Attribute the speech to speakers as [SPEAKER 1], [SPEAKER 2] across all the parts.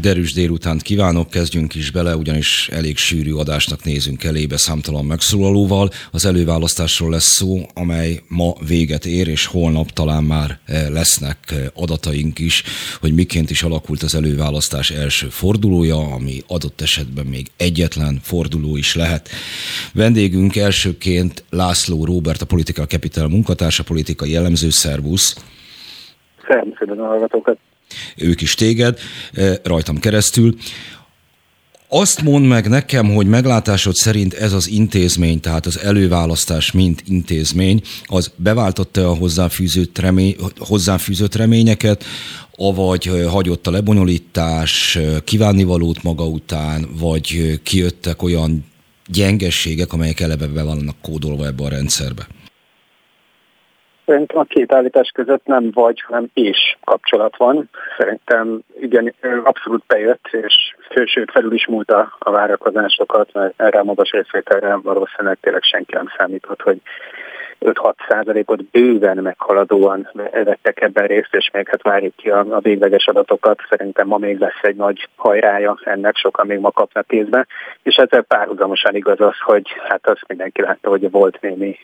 [SPEAKER 1] derűs délutánt kívánok, kezdjünk is bele, ugyanis elég sűrű adásnak nézünk elébe számtalan megszólalóval. Az előválasztásról lesz szó, amely ma véget ér, és holnap talán már eh, lesznek eh, adataink is, hogy miként is alakult az előválasztás első fordulója, ami adott esetben még egyetlen forduló is lehet. Vendégünk elsőként László Róbert, a Political Capital munkatársa, politikai jellemző, szervusz.
[SPEAKER 2] Szervusz, a hallgatókat
[SPEAKER 1] ők is téged, rajtam keresztül. Azt mondd meg nekem, hogy meglátásod szerint ez az intézmény, tehát az előválasztás mint intézmény, az beváltotta a hozzáfűzött, remény, hozzáfűzött reményeket, avagy hagyott a lebonyolítás, kívánnivalót maga után, vagy kijöttek olyan gyengességek, amelyek eleve be vannak kódolva ebbe a rendszerbe?
[SPEAKER 2] Szerintem a két állítás között nem vagy, hanem és kapcsolat van. Szerintem igen, abszolút bejött, és sőt felül is múlt a, a várakozásokat, mert erre a magas részvételre valószínűleg tényleg senki nem számított, hogy 5-6 százalékot bőven meghaladóan vettek ebben részt, és még hát várjuk ki a, a végleges adatokat. Szerintem ma még lesz egy nagy hajrája ennek, sokan még ma kapnak kézbe. És ezzel párhuzamosan igaz az, hogy hát azt mindenki látta, hogy volt némi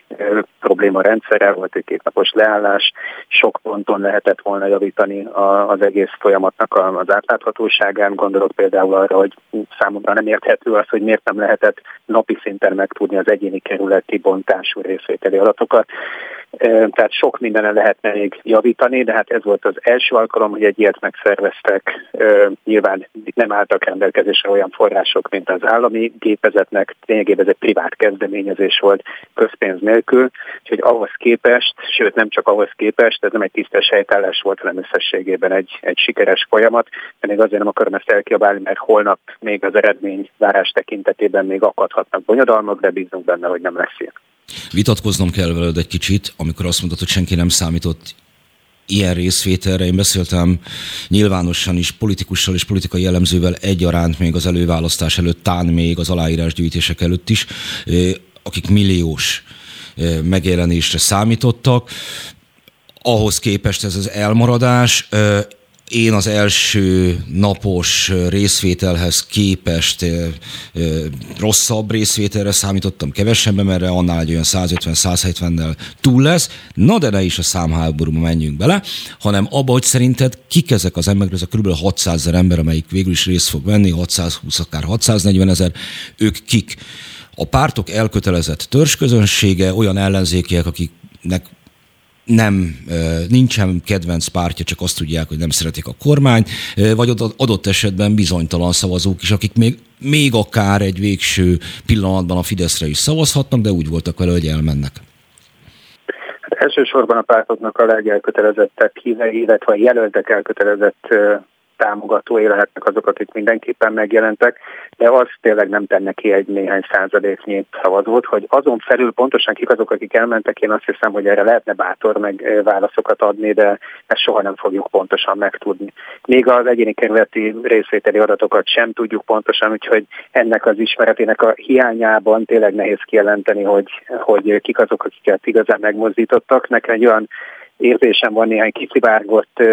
[SPEAKER 2] probléma rendszerrel, volt egy kétnapos leállás, sok ponton lehetett volna javítani a, az egész folyamatnak az átláthatóságán. Gondolok például arra, hogy számomra nem érthető az, hogy miért nem lehetett napi szinten megtudni az egyéni kerületi bontású részvételi adatokat adatokat, tehát sok mindenen lehetne még javítani, de hát ez volt az első alkalom, hogy egy ilyet megszerveztek. Nyilván nem álltak rendelkezésre olyan források, mint az állami gépezetnek, lényegében ez egy privát kezdeményezés volt közpénz nélkül, úgyhogy ahhoz képest, sőt nem csak ahhoz képest, ez nem egy tisztes helytállás volt, hanem összességében egy, egy sikeres folyamat, de még azért nem akarom ezt elkiabálni, mert holnap még az eredmény várás tekintetében még akadhatnak bonyodalmak, de bízunk benne, hogy nem lesz ilyen.
[SPEAKER 1] Vitatkoznom kell veled egy kicsit, amikor azt mondod, hogy senki nem számított ilyen részvételre. Én beszéltem nyilvánosan is politikussal és politikai jellemzővel egyaránt még az előválasztás előtt, tán még az aláírásgyűjtések előtt is, akik milliós megjelenésre számítottak. Ahhoz képest ez az elmaradás én az első napos részvételhez képest rosszabb részvételre számítottam, kevesebben, mert annál egy olyan 150-170-nel túl lesz. Na de ne is a számháborúba menjünk bele, hanem abba, hogy szerinted kik ezek az emberek, ez a kb. 600 ezer ember, amelyik végül is részt fog venni, 620, akár 640 ezer, ők kik? A pártok elkötelezett törzsközönsége, olyan ellenzékiek, akiknek nem, nincsen kedvenc pártja, csak azt tudják, hogy nem szeretik a kormány, vagy adott esetben bizonytalan szavazók is, akik még, még akár egy végső pillanatban a Fideszre is szavazhatnak, de úgy voltak vele, hogy elmennek.
[SPEAKER 2] Hát elsősorban a pártoknak a legelkötelezettebb hívei, illetve a jelöltek elkötelezett támogatói lehetnek azok, akik mindenképpen megjelentek, de az tényleg nem tenne ki egy néhány százaléknyi szavazót, hogy azon felül pontosan kik azok, akik elmentek, én azt hiszem, hogy erre lehetne bátor meg válaszokat adni, de ezt soha nem fogjuk pontosan megtudni. Még az egyéni kerületi részvételi adatokat sem tudjuk pontosan, úgyhogy ennek az ismeretének a hiányában tényleg nehéz kijelenteni, hogy, hogy kik azok, akiket igazán megmozdítottak. Nekem egy olyan érzésem van néhány kiszivárgott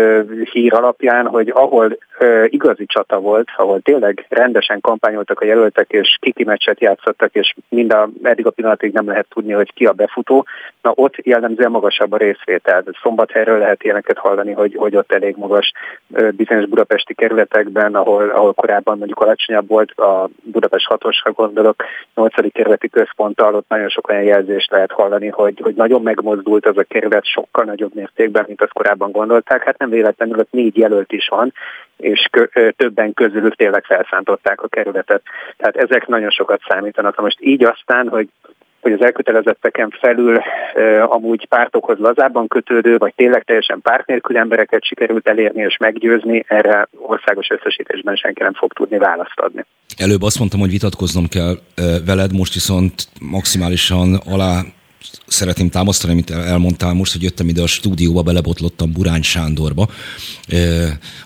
[SPEAKER 2] hír alapján, hogy ahol igazi csata volt, ahol tényleg rendesen kampányoltak a jelöltek, és kiki meccset játszottak, és mind a, eddig a pillanatig nem lehet tudni, hogy ki a befutó, na ott jellemzően magasabb a részvétel. Szombathelyről lehet ilyeneket hallani, hogy, hogy ott elég magas bizonyos budapesti kerületekben, ahol, ahol korábban mondjuk alacsonyabb volt, a Budapest hatosra gondolok, 8. kerületi központtal, ott nagyon sok olyan jelzést lehet hallani, hogy, hogy nagyon megmozdult az a kerület, sokkal nagyobb mértékben, mint azt korábban gondolták. Hát nem véletlenül ott négy jelölt is van, és kö, többen közülük tényleg felszántották a kerületet. Tehát ezek nagyon sokat számítanak. Na most így aztán, hogy hogy az elkötelezetteken felül e, amúgy pártokhoz lazábban kötődő, vagy tényleg teljesen párt nélkül embereket sikerült elérni és meggyőzni, erre országos összesítésben senki nem fog tudni választ adni.
[SPEAKER 1] Előbb azt mondtam, hogy vitatkoznom kell veled, most viszont maximálisan alá szeretném támasztani, amit elmondtál most, hogy jöttem ide a stúdióba, belebotlottam Burány Sándorba,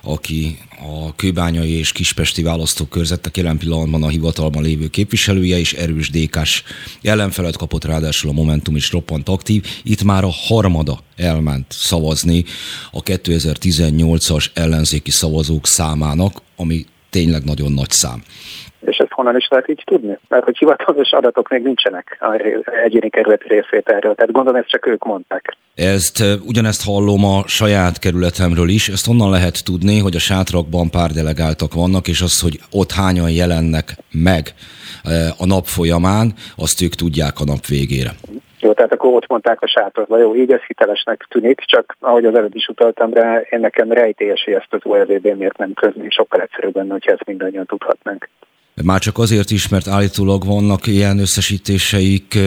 [SPEAKER 1] aki a kőbányai és kispesti választókörzetek jelen pillanatban a hivatalban lévő képviselője, és erős dékás ellenfelet kapott, ráadásul a Momentum is roppant aktív. Itt már a harmada elment szavazni a 2018-as ellenzéki szavazók számának, ami tényleg nagyon nagy szám.
[SPEAKER 2] És ezt honnan is lehet így tudni? Mert hogy hivatalos adatok még nincsenek a egyéni kerületi részvételről, tehát gondolom ezt csak ők mondták.
[SPEAKER 1] Ezt ugyanezt hallom a saját kerületemről is, ezt onnan lehet tudni, hogy a sátrakban pár delegáltak vannak, és az, hogy ott hányan jelennek meg a nap folyamán, azt ők tudják a nap végére.
[SPEAKER 2] Jó, tehát akkor ott mondták a sátorba. Jó, így ez hitelesnek tűnik, csak ahogy az előbb is utaltam rá, én nekem rejtélyes, hogy ezt az OLVB miért nem közli, sokkal egyszerűbb lenne, hogyha ezt mindannyian tudhatnánk.
[SPEAKER 1] Már csak azért is, mert állítólag vannak ilyen összesítéseik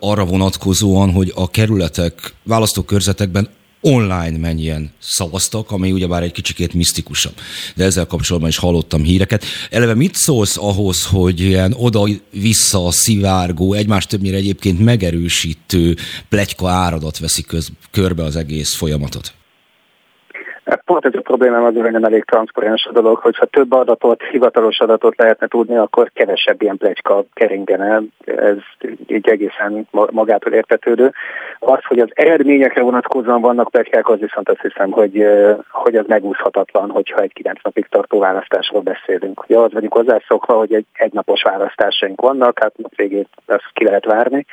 [SPEAKER 1] arra vonatkozóan, hogy a kerületek, választókörzetekben online mennyien szavaztak, ami ugyebár egy kicsikét misztikusabb. De ezzel kapcsolatban is hallottam híreket. Eleve mit szólsz ahhoz, hogy ilyen oda-vissza szivárgó, egymást többnyire egyébként megerősítő plegyka áradat veszi köz, körbe az egész folyamatot?
[SPEAKER 2] Pont ez a problémám az, hogy nem elég transzparens a dolog, hogyha több adatot, hivatalos adatot lehetne tudni, akkor kevesebb ilyen plegyka keringene. Ez így egészen magától értetődő. Az, hogy az eredményekre vonatkozóan vannak plegykák, az viszont azt hiszem, hogy, hogy az megúszhatatlan, hogyha egy kilenc napig tartó választásról beszélünk. Ugye az vagyunk hozzászokva, hogy egy egynapos választásaink vannak, hát nap végét azt ki lehet várni,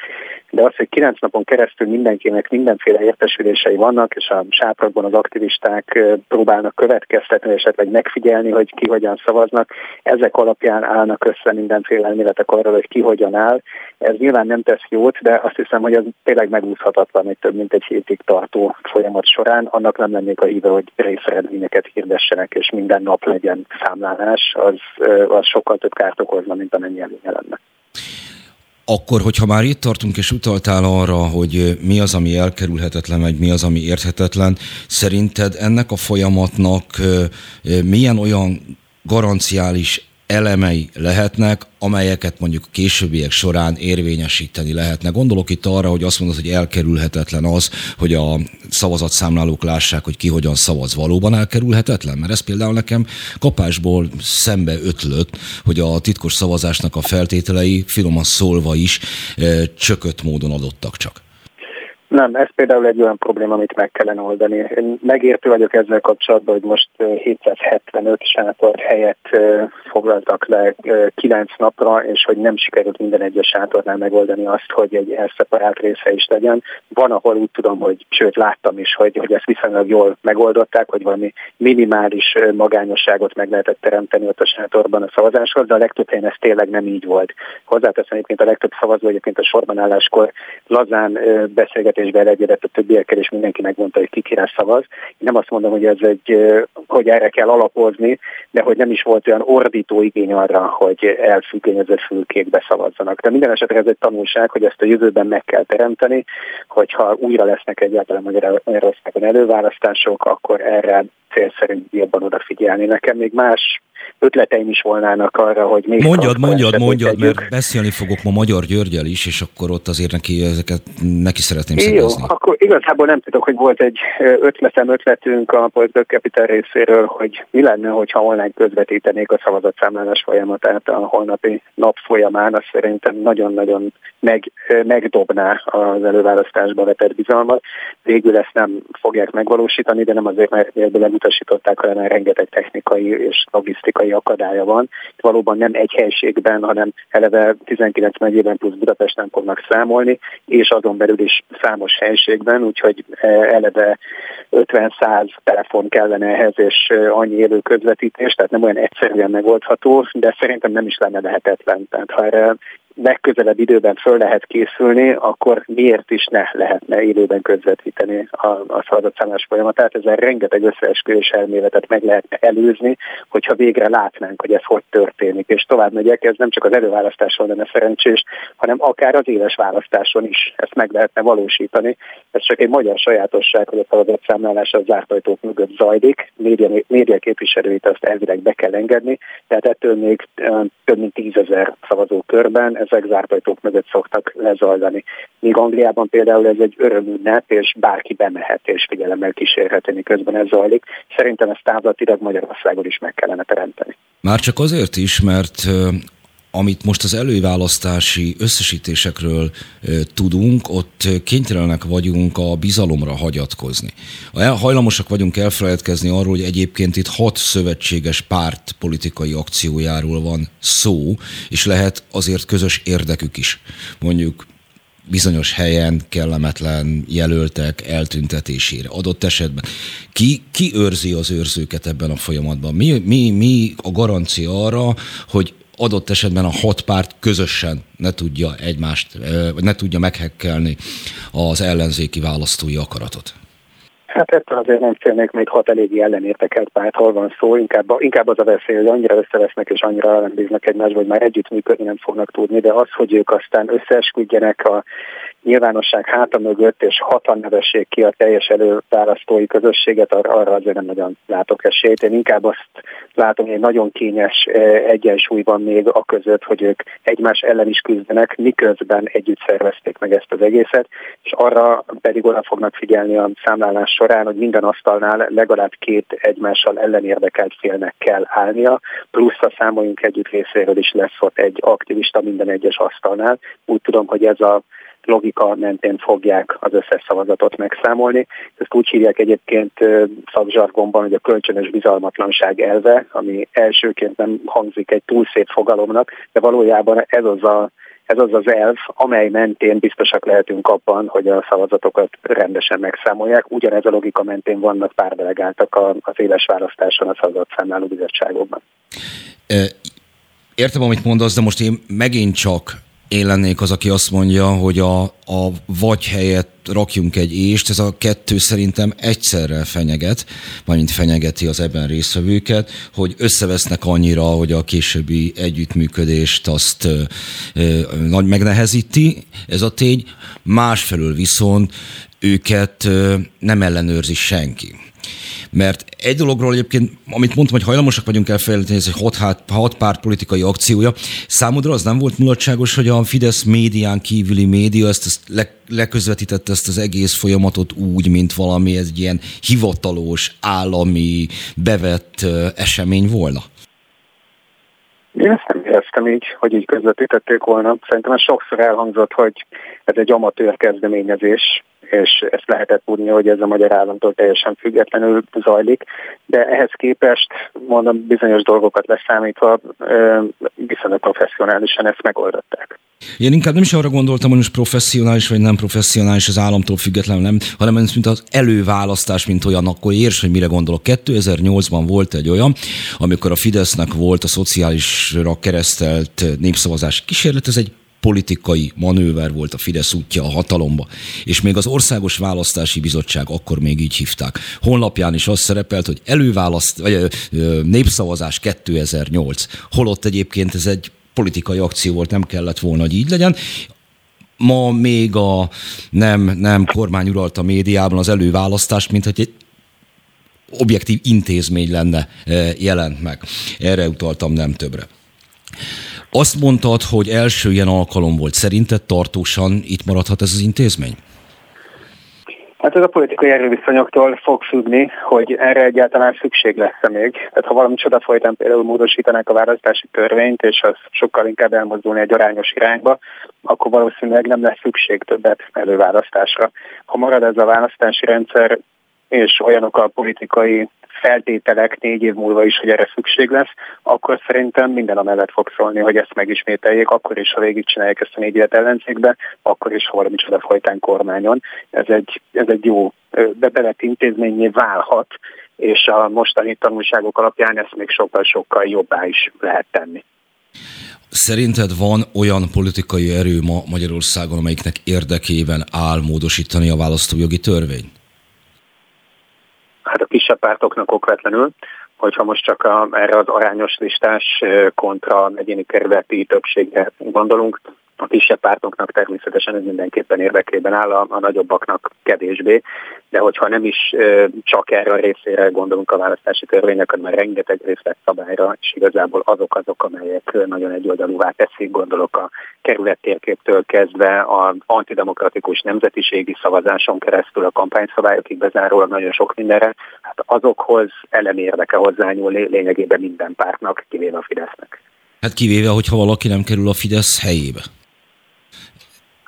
[SPEAKER 2] de az, hogy kilenc napon keresztül mindenkinek mindenféle értesülései vannak, és a sáprakban az aktivisták próbálnak következtetni, esetleg megfigyelni, hogy ki hogyan szavaznak, ezek alapján állnak össze mindenféle elméletek arról, hogy ki hogyan áll. Ez nyilván nem tesz jót, de azt hiszem, hogy ez tényleg megúszhatatlan egy több mint egy hétig tartó folyamat során. Annak nem lennék a híve, hogy részeredményeket hirdessenek, és minden nap legyen számlálás, az, az sokkal több kárt okozna, mint amennyi előnye lenne.
[SPEAKER 1] Akkor, hogyha már itt tartunk, és utaltál arra, hogy mi az, ami elkerülhetetlen, vagy mi az, ami érthetetlen, szerinted ennek a folyamatnak milyen olyan garanciális elemei lehetnek, amelyeket mondjuk későbbiek során érvényesíteni lehetne. Gondolok itt arra, hogy azt mondod, hogy elkerülhetetlen az, hogy a szavazatszámlálók lássák, hogy ki hogyan szavaz. Valóban elkerülhetetlen? Mert ez például nekem kapásból szembe ötlött, hogy a titkos szavazásnak a feltételei finoman szólva is e, csökött módon adottak csak.
[SPEAKER 2] Nem, ez például egy olyan probléma, amit meg kellene oldani. Én megértő vagyok ezzel kapcsolatban, hogy most 775 sátor helyet foglaltak le 9 napra, és hogy nem sikerült minden egyes sátornál megoldani azt, hogy egy elszeparált része is legyen. Van, ahol úgy tudom, hogy sőt láttam is, hogy, hogy ezt viszonylag jól megoldották, hogy valami minimális magányosságot meg lehetett teremteni ott a sátorban a szavazáshoz, de a legtöbb helyen ez tényleg nem így volt. Hozzáteszem egyébként a legtöbb szavazó egyébként a sorban álláskor lazán beszélget és beleegyedett a többiekkel, és mindenki megmondta, hogy ki kire szavaz. Én nem azt mondom, hogy ez egy, hogy erre kell alapozni, de hogy nem is volt olyan ordító igény arra, hogy elfüggönyözött fülkékbe szavazzanak. De minden esetre ez egy tanulság, hogy ezt a jövőben meg kell teremteni, hogyha újra lesznek egyáltalán Magyarországon előválasztások, akkor erre célszerű jobban odafigyelni. Nekem még más ötleteim is volnának arra, hogy még...
[SPEAKER 1] Mondjad, mondjad, mondjad, tegyük. mert beszélni fogok ma Magyar Györgyel is, és akkor ott azért neki ezeket neki szeretném
[SPEAKER 2] szervezni. Jó, akkor igazából nem tudok, hogy volt egy ötletem, ötletünk a Political Capital részéről, hogy mi lenne, hogyha online közvetítenék a szavazatszámlálás folyamatát a holnapi nap folyamán, az szerintem nagyon-nagyon meg, megdobná az előválasztásba vetett bizalmat. Végül ezt nem fogják megvalósítani, de nem azért, mert elutasították, hanem rengeteg technikai és logisztikai akadálya van. Valóban nem egy helységben, hanem eleve 19 megyében plusz Budapesten fognak számolni, és azon belül is számos helységben, úgyhogy eleve 50-100 telefon kellene ehhez, és annyi élő közvetítés, tehát nem olyan egyszerűen megoldható, de szerintem nem is lenne lehetetlen. Tehát ha erre legközelebb időben föl lehet készülni, akkor miért is ne lehetne élőben közvetíteni a, a szavazatszámlás folyamatát. Ezzel rengeteg összeesküvés elméletet meg lehetne előzni, hogyha végre látnánk, hogy ez hogy történik. És tovább megyek, ez nem csak az előválasztáson lenne szerencsés, hanem akár az éles választáson is ezt meg lehetne valósítani. Ez csak egy magyar sajátosság, hogy a szavazatszámlálás az zárt ajtók mögött zajlik, média, média képviselőit azt elvileg be kell engedni, tehát ettől még több mint tízezer szavazó körben ez ezek zárt ajtók mögött szoktak lezajlani. Míg Angliában például ez egy örömünnep, és bárki bemehet és figyelemmel kísérheti, miközben ez zajlik. Szerintem ezt távlatilag Magyarországon is meg kellene teremteni.
[SPEAKER 1] Már csak azért is, mert amit most az előválasztási összesítésekről tudunk, ott kénytelenek vagyunk a bizalomra hagyatkozni. Hajlamosak vagyunk elfelejtkezni arról, hogy egyébként itt hat szövetséges párt politikai akciójáról van szó, és lehet azért közös érdekük is. Mondjuk bizonyos helyen kellemetlen jelöltek eltüntetésére adott esetben. Ki, ki őrzi az őrzőket ebben a folyamatban? Mi, mi, mi a garancia arra, hogy adott esetben a hat párt közösen ne tudja egymást, vagy ne tudja meghekkelni az ellenzéki választói akaratot?
[SPEAKER 2] Hát ettől azért nem félnék még hat eléggé ellenértekelt pártról van szó, inkább, inkább az a veszély, hogy annyira összevesznek és annyira ellenbíznak egymásba, hogy már együttműködni nem fognak tudni, de az, hogy ők aztán összeesküdjenek a nyilvánosság háta mögött, és hatan nevessék ki a teljes előválasztói közösséget, arra, arra azért nem nagyon látok esélyt. Én inkább azt látom, hogy egy nagyon kényes eh, egyensúly van még a között, hogy ők egymás ellen is küzdenek, miközben együtt szervezték meg ezt az egészet, és arra pedig oda fognak figyelni a számlálás során, hogy minden asztalnál legalább két egymással ellenérdekelt félnek kell állnia, plusz a számoljunk együtt részéről is lesz ott egy aktivista minden egyes asztalnál. Úgy tudom, hogy ez a logika mentén fogják az összes szavazatot megszámolni. Ezt úgy hívják egyébként szakzsargonban, hogy a kölcsönös bizalmatlanság elve, ami elsőként nem hangzik egy túl szép fogalomnak, de valójában ez az a ez az az elv, amely mentén biztosak lehetünk abban, hogy a szavazatokat rendesen megszámolják. Ugyanez a logika mentén vannak párdelegáltak az éles választáson a szavazatszámláló bizottságokban.
[SPEAKER 1] Értem, amit mondasz, de most én megint csak én lennék az, aki azt mondja, hogy a, a vagy helyett rakjunk egy ést, ez a kettő szerintem egyszerre fenyeget, mint fenyegeti az ebben részvevőket, hogy összevesznek annyira, hogy a későbbi együttműködést azt nagy megnehezíti, ez a tény. Másfelől viszont őket ö, nem ellenőrzi senki. Mert egy dologról egyébként, amit mondtam, hogy hajlamosak vagyunk elfelejteni, ez egy hat, hat, hat párt politikai akciója. Számodra az nem volt mulatságos, hogy a Fidesz médián kívüli média ezt, ezt le, leközvetítette ezt az egész folyamatot úgy, mint valami egy ilyen hivatalos, állami, bevett esemény volna?
[SPEAKER 2] Én ezt nem éreztem így, hogy így közvetítették volna. Szerintem ez sokszor elhangzott, hogy ez egy amatőr kezdeményezés, és ezt lehetett tudni, hogy ez a magyar államtól teljesen függetlenül zajlik, de ehhez képest mondom bizonyos dolgokat leszámítva viszonylag professzionálisan ezt megoldották.
[SPEAKER 1] Én inkább nem is arra gondoltam, hogy most professzionális vagy nem professzionális az államtól függetlenül nem, hanem ez mint az előválasztás, mint olyan, akkor érts, hogy mire gondolok. 2008-ban volt egy olyan, amikor a Fidesznek volt a szociálisra keresztelt népszavazás kísérlet, ez egy politikai manőver volt a Fidesz útja a hatalomba. És még az Országos Választási Bizottság akkor még így hívták. Honlapján is az szerepelt, hogy előválaszt, vagy népszavazás 2008. Holott egyébként ez egy politikai akció volt, nem kellett volna, hogy így legyen ma még a nem, nem kormány uralta médiában az előválasztás, mint hogy egy objektív intézmény lenne jelent meg. Erre utaltam nem többre. Azt mondtad, hogy első ilyen alkalom volt. Szerinted tartósan itt maradhat ez az intézmény?
[SPEAKER 2] Hát ez a politikai erőviszonyoktól fog függni, hogy erre egyáltalán szükség lesz még. Tehát ha valami csoda folytán például módosítanák a választási törvényt, és az sokkal inkább elmozdulni egy arányos irányba, akkor valószínűleg nem lesz szükség többet előválasztásra. Ha marad ez a választási rendszer, és olyanok a politikai feltételek négy év múlva is, hogy erre szükség lesz, akkor szerintem minden a mellett fog szólni, hogy ezt megismételjék, akkor is, ha végigcsinálják ezt a négy évet ellenzékbe, akkor is, ha valami csoda folytán kormányon. Ez egy, ez egy jó bevett intézményé válhat, és a mostani tanulságok alapján ezt még sokkal-sokkal jobbá is lehet tenni.
[SPEAKER 1] Szerinted van olyan politikai erő ma Magyarországon, amelyiknek érdekében áll módosítani a választójogi törvényt?
[SPEAKER 2] Pártoknak okvetlenül, hogyha most csak a, erre az arányos listás kontra egyéni kerületi többségre gondolunk, a kisebb pártoknak természetesen ez mindenképpen érdekében áll, a, a nagyobbaknak kevésbé, de hogyha nem is ö, csak erre a részére gondolunk a választási törvénynek, hanem rengeteg részletszabályra, és igazából azok azok, amelyek nagyon egyoldalúvá teszik, gondolok a kerülettérképtől kezdve a antidemokratikus nemzetiségi szavazáson keresztül a kampányszabályokig bezárólag nagyon sok mindenre, hát azokhoz elemi érdeke hozzányúlni lényegében minden pártnak, kivéve a Fidesznek.
[SPEAKER 1] Hát kivéve, hogyha valaki nem kerül a Fidesz helyébe.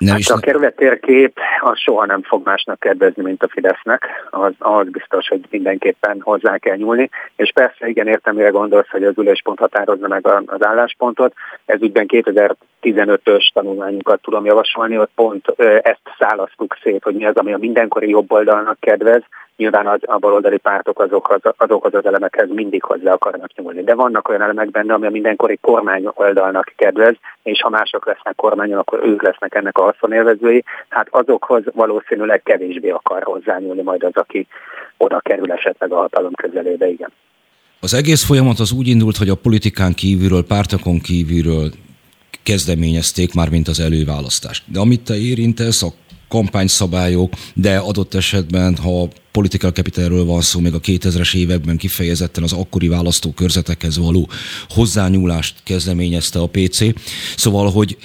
[SPEAKER 2] Nem hát is a kerülettérkép az soha nem fog másnak kedvezni, mint a Fidesznek. Az, az biztos, hogy mindenképpen hozzá kell nyúlni. És persze, igen, értem, mire gondolsz, hogy az üléspont határozza meg az álláspontot. Ez ügyben 2015-ös tanulmányunkat tudom javasolni, ott pont ezt szálasztuk szét, hogy mi az, ami a mindenkori jobb oldalnak kedvez, Nyilván az, a baloldali pártok azokhoz, azokhoz az elemekhez mindig hozzá akarnak nyúlni. De vannak olyan elemek benne, ami a mindenkori kormány oldalnak kedvez, és ha mások lesznek kormányon, akkor ők lesznek ennek a haszonélvezői. Hát azokhoz valószínűleg kevésbé akar hozzányúlni majd az, aki oda kerül esetleg a hatalom közelébe, igen.
[SPEAKER 1] Az egész folyamat az úgy indult, hogy a politikán kívülről, pártokon kívülről kezdeményezték már, mint az előválasztást. De amit te érintesz, a kampányszabályok, de adott esetben, ha political capitalről van szó, még a 2000-es években kifejezetten az akkori választókörzetekhez való hozzányúlást kezdeményezte a PC. Szóval, hogy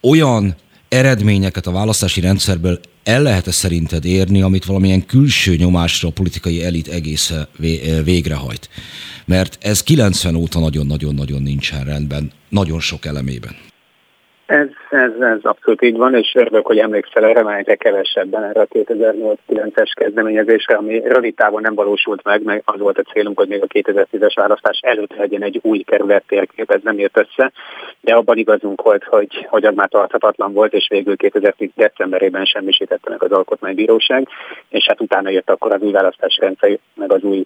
[SPEAKER 1] olyan eredményeket a választási rendszerből el lehet-e szerinted érni, amit valamilyen külső nyomásra a politikai elit egésze végrehajt? Mert ez 90 óta nagyon-nagyon-nagyon nincsen rendben, nagyon sok elemében.
[SPEAKER 2] Ez, ez, ez abszolút így van, és örülök, hogy emlékszel erre, mert egyre kevesebben erre a 2008-9-es kezdeményezésre, ami rövid távon nem valósult meg, meg az volt a célunk, hogy még a 2010-es választás előtt legyen egy új kerület térkép, ez nem jött össze, de abban igazunk volt, hogy, hogy az már tarthatatlan volt, és végül 2010 decemberében semmisítette meg az Alkotmánybíróság, és hát utána jött akkor az új választási rendszer, meg az új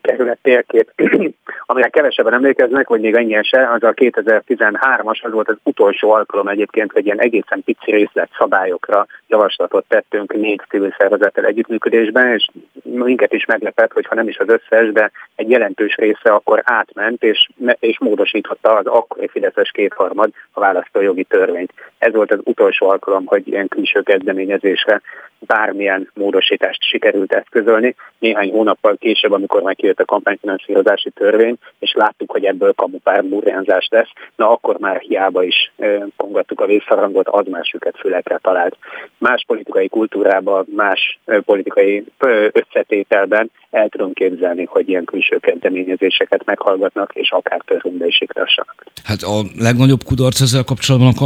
[SPEAKER 2] kerület térkép, amire kevesebben emlékeznek, vagy még ennyien se, az a 2013-as, az volt az utolsó alkalom egyébként, hogy ilyen egészen pici részlet szabályokra javaslatot tettünk négy civil szervezettel együttműködésben, és minket is meglepett, hogy ha nem is az összes, de egy jelentős része akkor átment, és, és módosította az akkori Fideszes kétharmad a választójogi törvényt. Ez volt az utolsó alkalom, hogy ilyen külső kezdeményezésre bármilyen módosítást sikerült eszközölni. Néhány hónappal később, amikor már a kampányfinanszírozási törvény, és láttuk, hogy ebből kamupár burjánzás lesz, na akkor már hiába is kongattuk a vészharangot, az már süket fülekre talált. Más politikai kultúrában, más politikai összetételben el tudom képzelni, hogy ilyen külső kezdeményezéseket meghallgatnak, és akár törvénybe is ikrassanak.
[SPEAKER 1] Hát a legnagyobb kudarc ezzel kapcsolatban a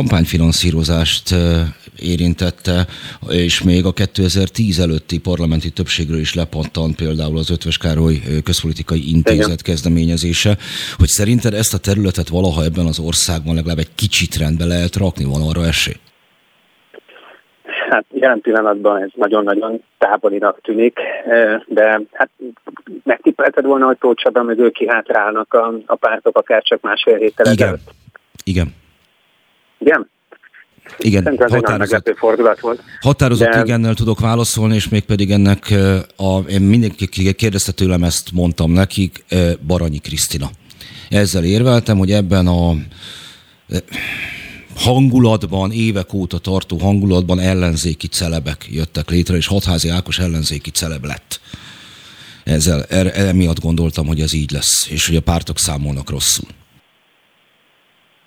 [SPEAKER 1] kampányfinanszírozást érintette, és még a 2010 előtti parlamenti többségről is lepattant például az Ötvös Károly Közpolitikai Intézet Igen. kezdeményezése, hogy szerinted ezt a területet valaha ebben az országban legalább egy kicsit rendbe lehet rakni, van arra esély?
[SPEAKER 2] Hát jelen pillanatban ez nagyon-nagyon távolinak tűnik, de hát megtippelted volna, hogy Tóth Csaba ők kihátrálnak a, a pártok akár csak másfél héttel
[SPEAKER 1] Igen. Ezelőtt. Igen.
[SPEAKER 2] Igen?
[SPEAKER 1] Igen,
[SPEAKER 2] határozott, fordulat volt.
[SPEAKER 1] Határozott de... igennel tudok válaszolni, és mégpedig ennek a, én mindenki kérdezte tőlem, ezt mondtam nekik, Baranyi Krisztina. Ezzel érveltem, hogy ebben a hangulatban, évek óta tartó hangulatban ellenzéki celebek jöttek létre, és Hatházi Ákos ellenzéki celeb lett. Ezzel, er, emiatt gondoltam, hogy ez így lesz, és hogy a pártok számolnak rosszul.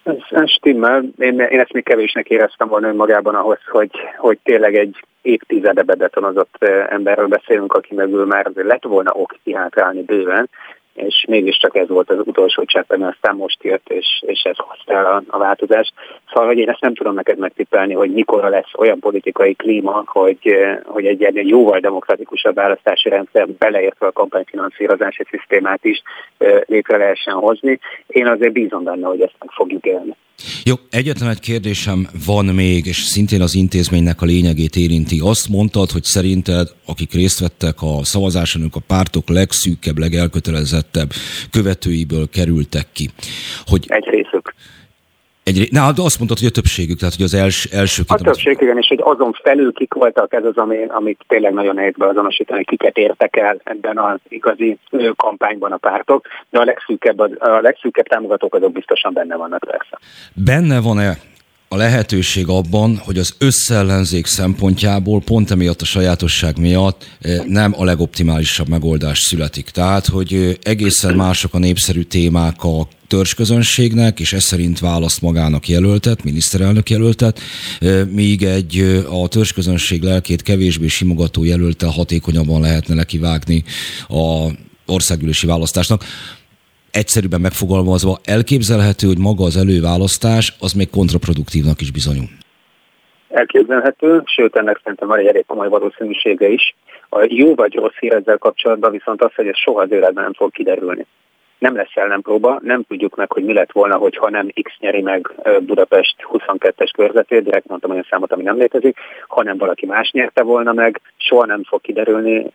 [SPEAKER 2] Ez, ez stimmel. Én, én ezt még kevésnek éreztem volna önmagában ahhoz, hogy, hogy tényleg egy évtizede bebetonozott emberről beszélünk, aki mögül már lett volna ok kihátrálni bőven, és mégiscsak ez volt az utolsó cseppen, aztán most jött, és, és ez hozta el a, a változást. Szóval, hogy én ezt nem tudom neked megtippelni, hogy mikorra lesz olyan politikai klíma, hogy, hogy egy ilyen jóval demokratikusabb választási rendszer, beleértve a kampányfinanszírozási szisztémát is létre lehessen hozni. Én azért bízom benne, hogy ezt meg fogjuk élni.
[SPEAKER 1] Jó, egyetlen egy kérdésem van még, és szintén az intézménynek a lényegét érinti. Azt mondtad, hogy szerinted, akik részt vettek a szavazáson, ők a pártok legszűkebb, legelkötelezettebb követőiből kerültek ki.
[SPEAKER 2] Hogy egy részük.
[SPEAKER 1] Egy, na, azt mondtad, hogy a többségük, tehát hogy az els, első
[SPEAKER 2] A többség, igen, és hogy azon felül kik voltak, ez az, ami, amit tényleg nagyon nehéz beazonosítani, kiket értek el ebben az igazi kampányban a pártok, de a legszűkebb, a legszűkebb támogatók azok biztosan benne vannak persze.
[SPEAKER 1] Benne van-e a lehetőség abban, hogy az összellenzék szempontjából pont emiatt a sajátosság miatt nem a legoptimálisabb megoldás születik. Tehát, hogy egészen mások a népszerű témák a törzsközönségnek, és ez szerint választ magának jelöltet, miniszterelnök jelöltet, míg egy a törzsközönség lelkét kevésbé simogató jelöltel hatékonyabban lehetne nekivágni a országgyűlési választásnak egyszerűbben megfogalmazva elképzelhető, hogy maga az előválasztás az még kontraproduktívnak is bizonyul.
[SPEAKER 2] Elképzelhető, sőt ennek szerintem van egy elég komoly valószínűsége is. A jó vagy rossz hír ezzel kapcsolatban viszont az, hogy ez soha az életben nem fog kiderülni. Nem lesz ellenpróba, nem tudjuk meg, hogy mi lett volna, hogyha nem X nyeri meg Budapest 22-es körzetét, direkt mondtam olyan számot, ami nem létezik, hanem valaki más nyerte volna meg, soha nem fog kiderülni,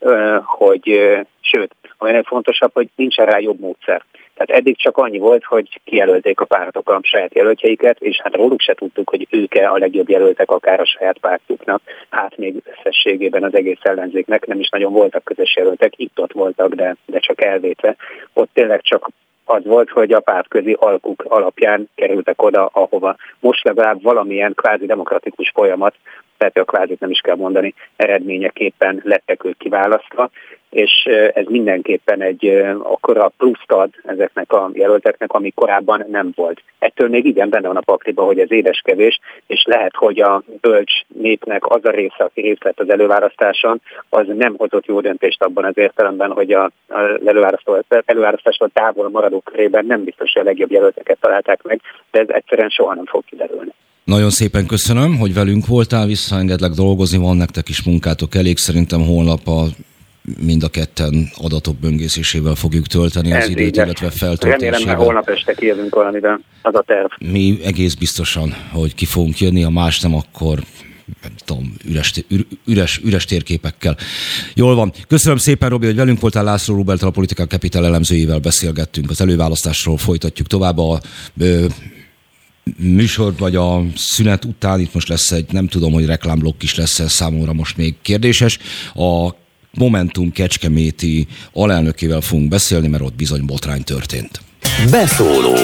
[SPEAKER 2] hogy, sőt, ami fontosabb, hogy nincsen rá jobb módszer. Tehát eddig csak annyi volt, hogy kijelölték a pártok a saját jelöltjeiket, és hát róluk se tudtuk, hogy ők-e a legjobb jelöltek akár a saját pártjuknak. Hát még összességében az egész ellenzéknek nem is nagyon voltak közös jelöltek, itt-ott voltak, de, de csak elvétve. Ott tényleg csak az volt, hogy a pártközi alkuk alapján kerültek oda, ahova most legalább valamilyen kvázi demokratikus folyamat, tehát a kvázit nem is kell mondani, eredményeképpen lettek ők kiválasztva, és ez mindenképpen egy akkora pluszt ad ezeknek a jelölteknek, ami korábban nem volt. Ettől még igen, benne van a pakliba, hogy ez édeskevés, és lehet, hogy a bölcs népnek az a része, aki részt vett az előválasztáson, az nem hozott jó döntést abban az értelemben, hogy a, előválasztásról távol maradó körében nem biztos, hogy a legjobb jelölteket találták meg, de ez egyszerűen soha nem fog kiderülni.
[SPEAKER 1] Nagyon szépen köszönöm, hogy velünk voltál, visszaengedlek dolgozni, van nektek is munkátok elég, szerintem holnap a mind a ketten adatok böngészésével fogjuk tölteni Ez az időt, így, illetve feltöltésével.
[SPEAKER 2] Remélem, hogy holnap este kijövünk valamiben, az a terv.
[SPEAKER 1] Mi egész biztosan, hogy ki fogunk jönni, ha más nem, akkor nem tudom, üres, üres, üres térképekkel. Jól van. Köszönöm szépen, Robi, hogy velünk voltál. László Rubelt, a Politika Capital elemzőjével beszélgettünk. Az előválasztásról folytatjuk tovább a ö, műsor vagy a szünet után, itt most lesz egy, nem tudom, hogy reklámblokk is lesz ez számomra most még kérdéses. A Momentum Kecskeméti alelnökével fogunk beszélni, mert ott bizony botrány történt.
[SPEAKER 3] Beszóló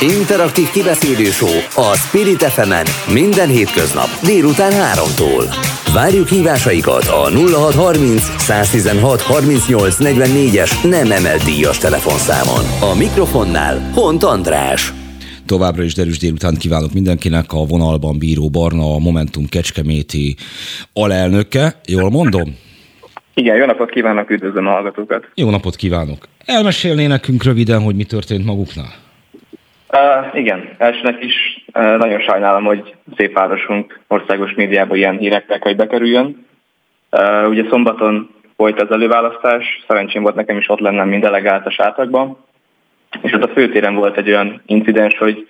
[SPEAKER 3] Interaktív kibeszélő a Spirit fm minden hétköznap délután 3-tól. Várjuk hívásaikat a 0630 116 38 44-es nem emelt díjas telefonszámon. A mikrofonnál Hont András.
[SPEAKER 1] Továbbra is derűs délután kívánok mindenkinek a vonalban Bíró Barna, a Momentum Kecskeméti alelnöke. Jól mondom?
[SPEAKER 4] Igen, jó napot kívánok, üdvözlöm a hallgatókat.
[SPEAKER 1] Jó napot kívánok. Elmesélné nekünk röviden, hogy mi történt maguknál?
[SPEAKER 4] Uh, igen, elsőnek is uh, nagyon sajnálom, hogy szép városunk országos médiában ilyen hírekkel hogy bekerüljön. Uh, ugye szombaton volt az előválasztás, szerencsém volt nekem is ott lennem, mint delegált a sátakban, és ott a főtéren volt egy olyan incidens, hogy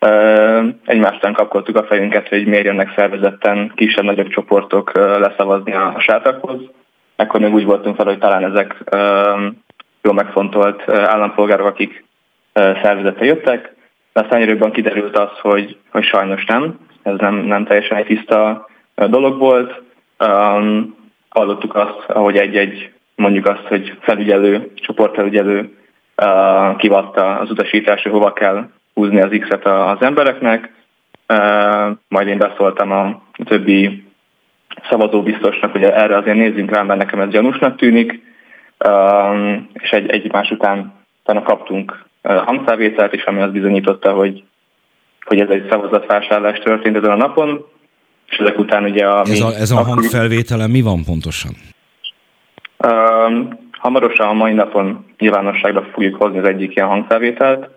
[SPEAKER 4] uh, egymástán kapkodtuk a fejünket, hogy miért jönnek szervezetten kisebb-nagyobb csoportok uh, leszavazni a, sátakhoz Ekkor még úgy voltunk fel, hogy talán ezek jól megfontolt állampolgárok, akik szervezete jöttek, de aztán jövőben kiderült az, hogy, hogy sajnos nem. Ez nem, nem teljesen egy tiszta dolog volt. Hallottuk azt, ahogy egy-egy, mondjuk azt, hogy felügyelő, csoportfelügyelő uh, kivatta az utasítás, hogy hova kell húzni az X-et az embereknek. Uh, majd én beszóltam a többi szavazóbiztosnak, hogy erre azért nézzünk rá, mert nekem ez gyanúsnak tűnik, és egy, egy más után utána kaptunk hangfelvételt is, ami azt bizonyította, hogy, hogy ez egy szavazatvásárlás történt ezen a napon, és ezek után ugye a...
[SPEAKER 1] Ez a, ez a hangfelvétele mi van pontosan?
[SPEAKER 4] Um, hamarosan a mai napon nyilvánosságra fogjuk hozni az egyik ilyen hangfelvételt,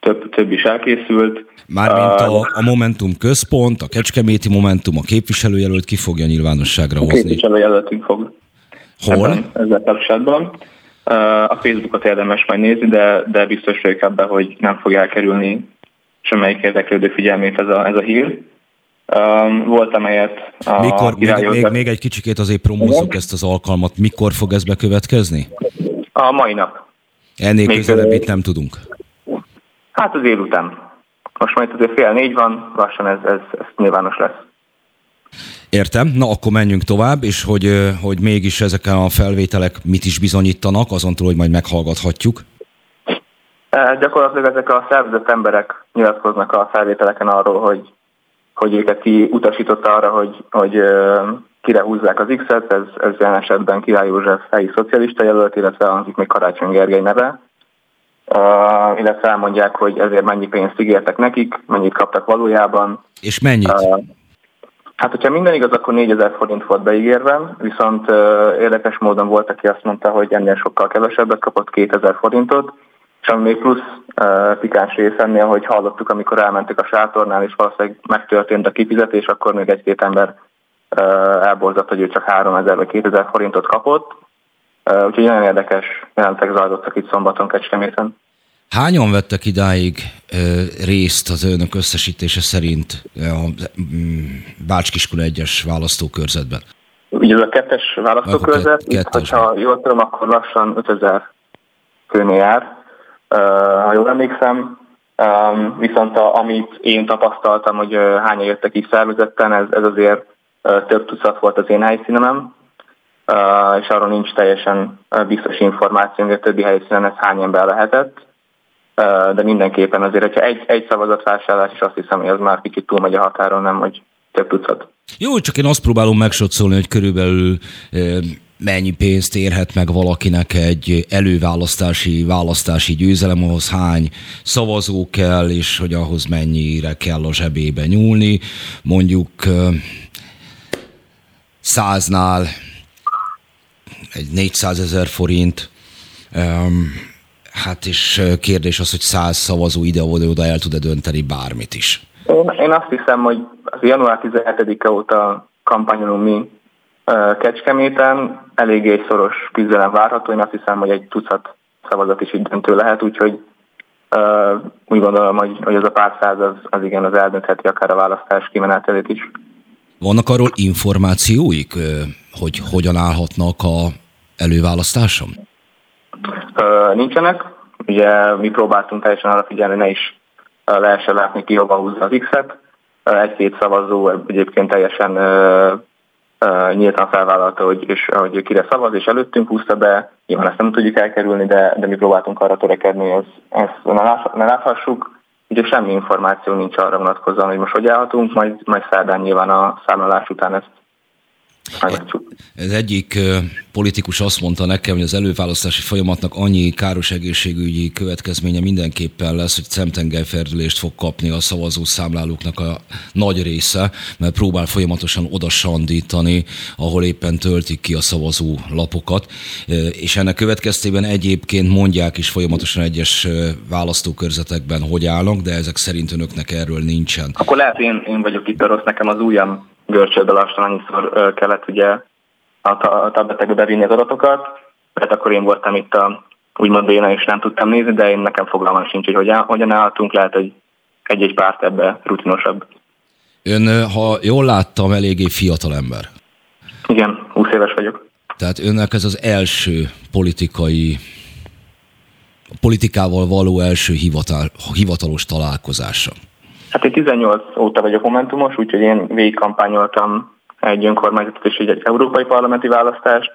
[SPEAKER 4] több, több is elkészült.
[SPEAKER 1] Mármint a, a Momentum központ, a Kecskeméti Momentum, a képviselőjelölt ki fogja nyilvánosságra hozni? A
[SPEAKER 4] képviselőjelöltünk fog.
[SPEAKER 1] Hol?
[SPEAKER 4] Ebben, ezzel kapcsolatban. A Facebookot érdemes majd nézni, de, de biztos vagyok ebben, hogy nem fog elkerülni semmelyik érdeklődő figyelmét ez a, ez a hír. Um, volt amelyet
[SPEAKER 1] a Mikor, még, még, még egy kicsikét azért promózok ezt az alkalmat. Mikor fog ez bekövetkezni?
[SPEAKER 4] A mai nap.
[SPEAKER 1] Ennél közelebb itt nem tudunk.
[SPEAKER 4] Hát az után. Most majd azért fél négy van, lassan ez, ez, ez nyilvános lesz.
[SPEAKER 1] Értem, na akkor menjünk tovább, és hogy, hogy mégis ezek a felvételek mit is bizonyítanak, azon túl, hogy majd meghallgathatjuk.
[SPEAKER 4] Gyakorlatilag ezek a szervezett emberek nyilatkoznak a felvételeken arról, hogy, hogy őket ki utasította arra, hogy, hogy kire húzzák az X-et, ez, ez jelen esetben Király József helyi szocialista jelölt, illetve hangzik még Karácsony Gergely neve, uh, illetve elmondják, hogy ezért mennyi pénzt ígértek nekik, mennyit kaptak valójában.
[SPEAKER 1] És mennyit? Uh,
[SPEAKER 4] hát, hogyha minden igaz, akkor 4000 forint volt beígérve, viszont uh, érdekes módon volt, aki azt mondta, hogy ennél sokkal kevesebbet kapott, 2000 forintot, és ami még plusz uh, pikáns rész ennél, hogy hallottuk, amikor elmentek a sátornál, és valószínűleg megtörtént a kifizetés, akkor még egy-két ember elborzott, hogy ő csak 3000 vagy 2000 forintot kapott. Úgyhogy nagyon érdekes jelentek zajlottak itt szombaton Kecskeméten.
[SPEAKER 1] Hányan vettek idáig részt az önök összesítése szerint a mm, Bácskiskun egyes választókörzetben?
[SPEAKER 4] Ugye ez a kettes választókörzet, itt, kettes. hogyha jól tudom, akkor lassan 5000 főnél jár, ha jól emlékszem. Viszont a, amit én tapasztaltam, hogy hányan jöttek így szervezetten, ez, ez azért több tucat volt az én helyszínemem, és arról nincs teljesen biztos információ, hogy a többi helyszínen ez hány ember lehetett, de mindenképpen azért, hogyha egy, egy szavazatvásárlás, és azt hiszem, hogy az már kicsit túlmegy a határon, nem, hogy több tucat.
[SPEAKER 1] Jó, csak én azt próbálom megsotszolni, hogy körülbelül mennyi pénzt érhet meg valakinek egy előválasztási választási győzelem, ahhoz hány szavazó kell, és hogy ahhoz mennyire kell a zsebébe nyúlni. Mondjuk száznál egy 400 ezer forint, hát és kérdés az, hogy száz szavazó ide oda el tud-e dönteni bármit is.
[SPEAKER 4] Én azt hiszem, hogy az január 17-e óta kampányolunk mi Kecskeméten, eléggé szoros küzdelem várható, én azt hiszem, hogy egy tucat szavazat is így döntő lehet, úgyhogy uh, úgy gondolom, hogy, hogy az a pár száz az, az igen, az eldöntheti akár a választás kimenetelét is.
[SPEAKER 1] Vannak arról információik, hogy hogyan állhatnak a előválasztáson?
[SPEAKER 4] Nincsenek. Ugye mi próbáltunk teljesen arra figyelni, ne is lehessen látni ki, hova húzza az X-et. Egy-két szavazó egyébként teljesen nyíltan felvállalta, hogy, és, hogy kire szavaz, és előttünk húzta be. Nyilván ezt nem tudjuk elkerülni, de, de mi próbáltunk arra törekedni, ezt, ezt ne láthassuk. Ugye semmi információ nincs arra vonatkozóan, hogy most hogy állhatunk, majd, majd szerdán nyilván a számlálás után ezt
[SPEAKER 1] ez egyik politikus azt mondta nekem, hogy az előválasztási folyamatnak annyi káros egészségügyi következménye mindenképpen lesz, hogy szemtengerferdülést fog kapni a szavazó számlálóknak a nagy része, mert próbál folyamatosan oda sandítani, ahol éppen töltik ki a szavazó lapokat. És ennek következtében egyébként mondják is folyamatosan egyes választókörzetekben, hogy állnak, de ezek szerint önöknek erről nincsen.
[SPEAKER 4] Akkor lehet én, én vagyok itt a rossz, nekem az ujjam görcsölbe lassan annyiszor kellett ugye a tabletekbe bevinni az adatokat, mert akkor én voltam itt a úgymond én is nem tudtam nézni, de én nekem fogalmam sincs, hogy hogyan, hogyan állhatunk, lehet, hogy egy-egy párt ebbe rutinosabb.
[SPEAKER 1] Ön, ha jól láttam, eléggé fiatal ember.
[SPEAKER 4] Igen, 20 éves vagyok.
[SPEAKER 1] Tehát önnek ez az első politikai, politikával való első hivatal, hivatalos találkozása.
[SPEAKER 4] Hát én 18 óta vagyok Momentumos, úgyhogy én végigkampányoltam egy önkormányzatot és egy európai parlamenti választást,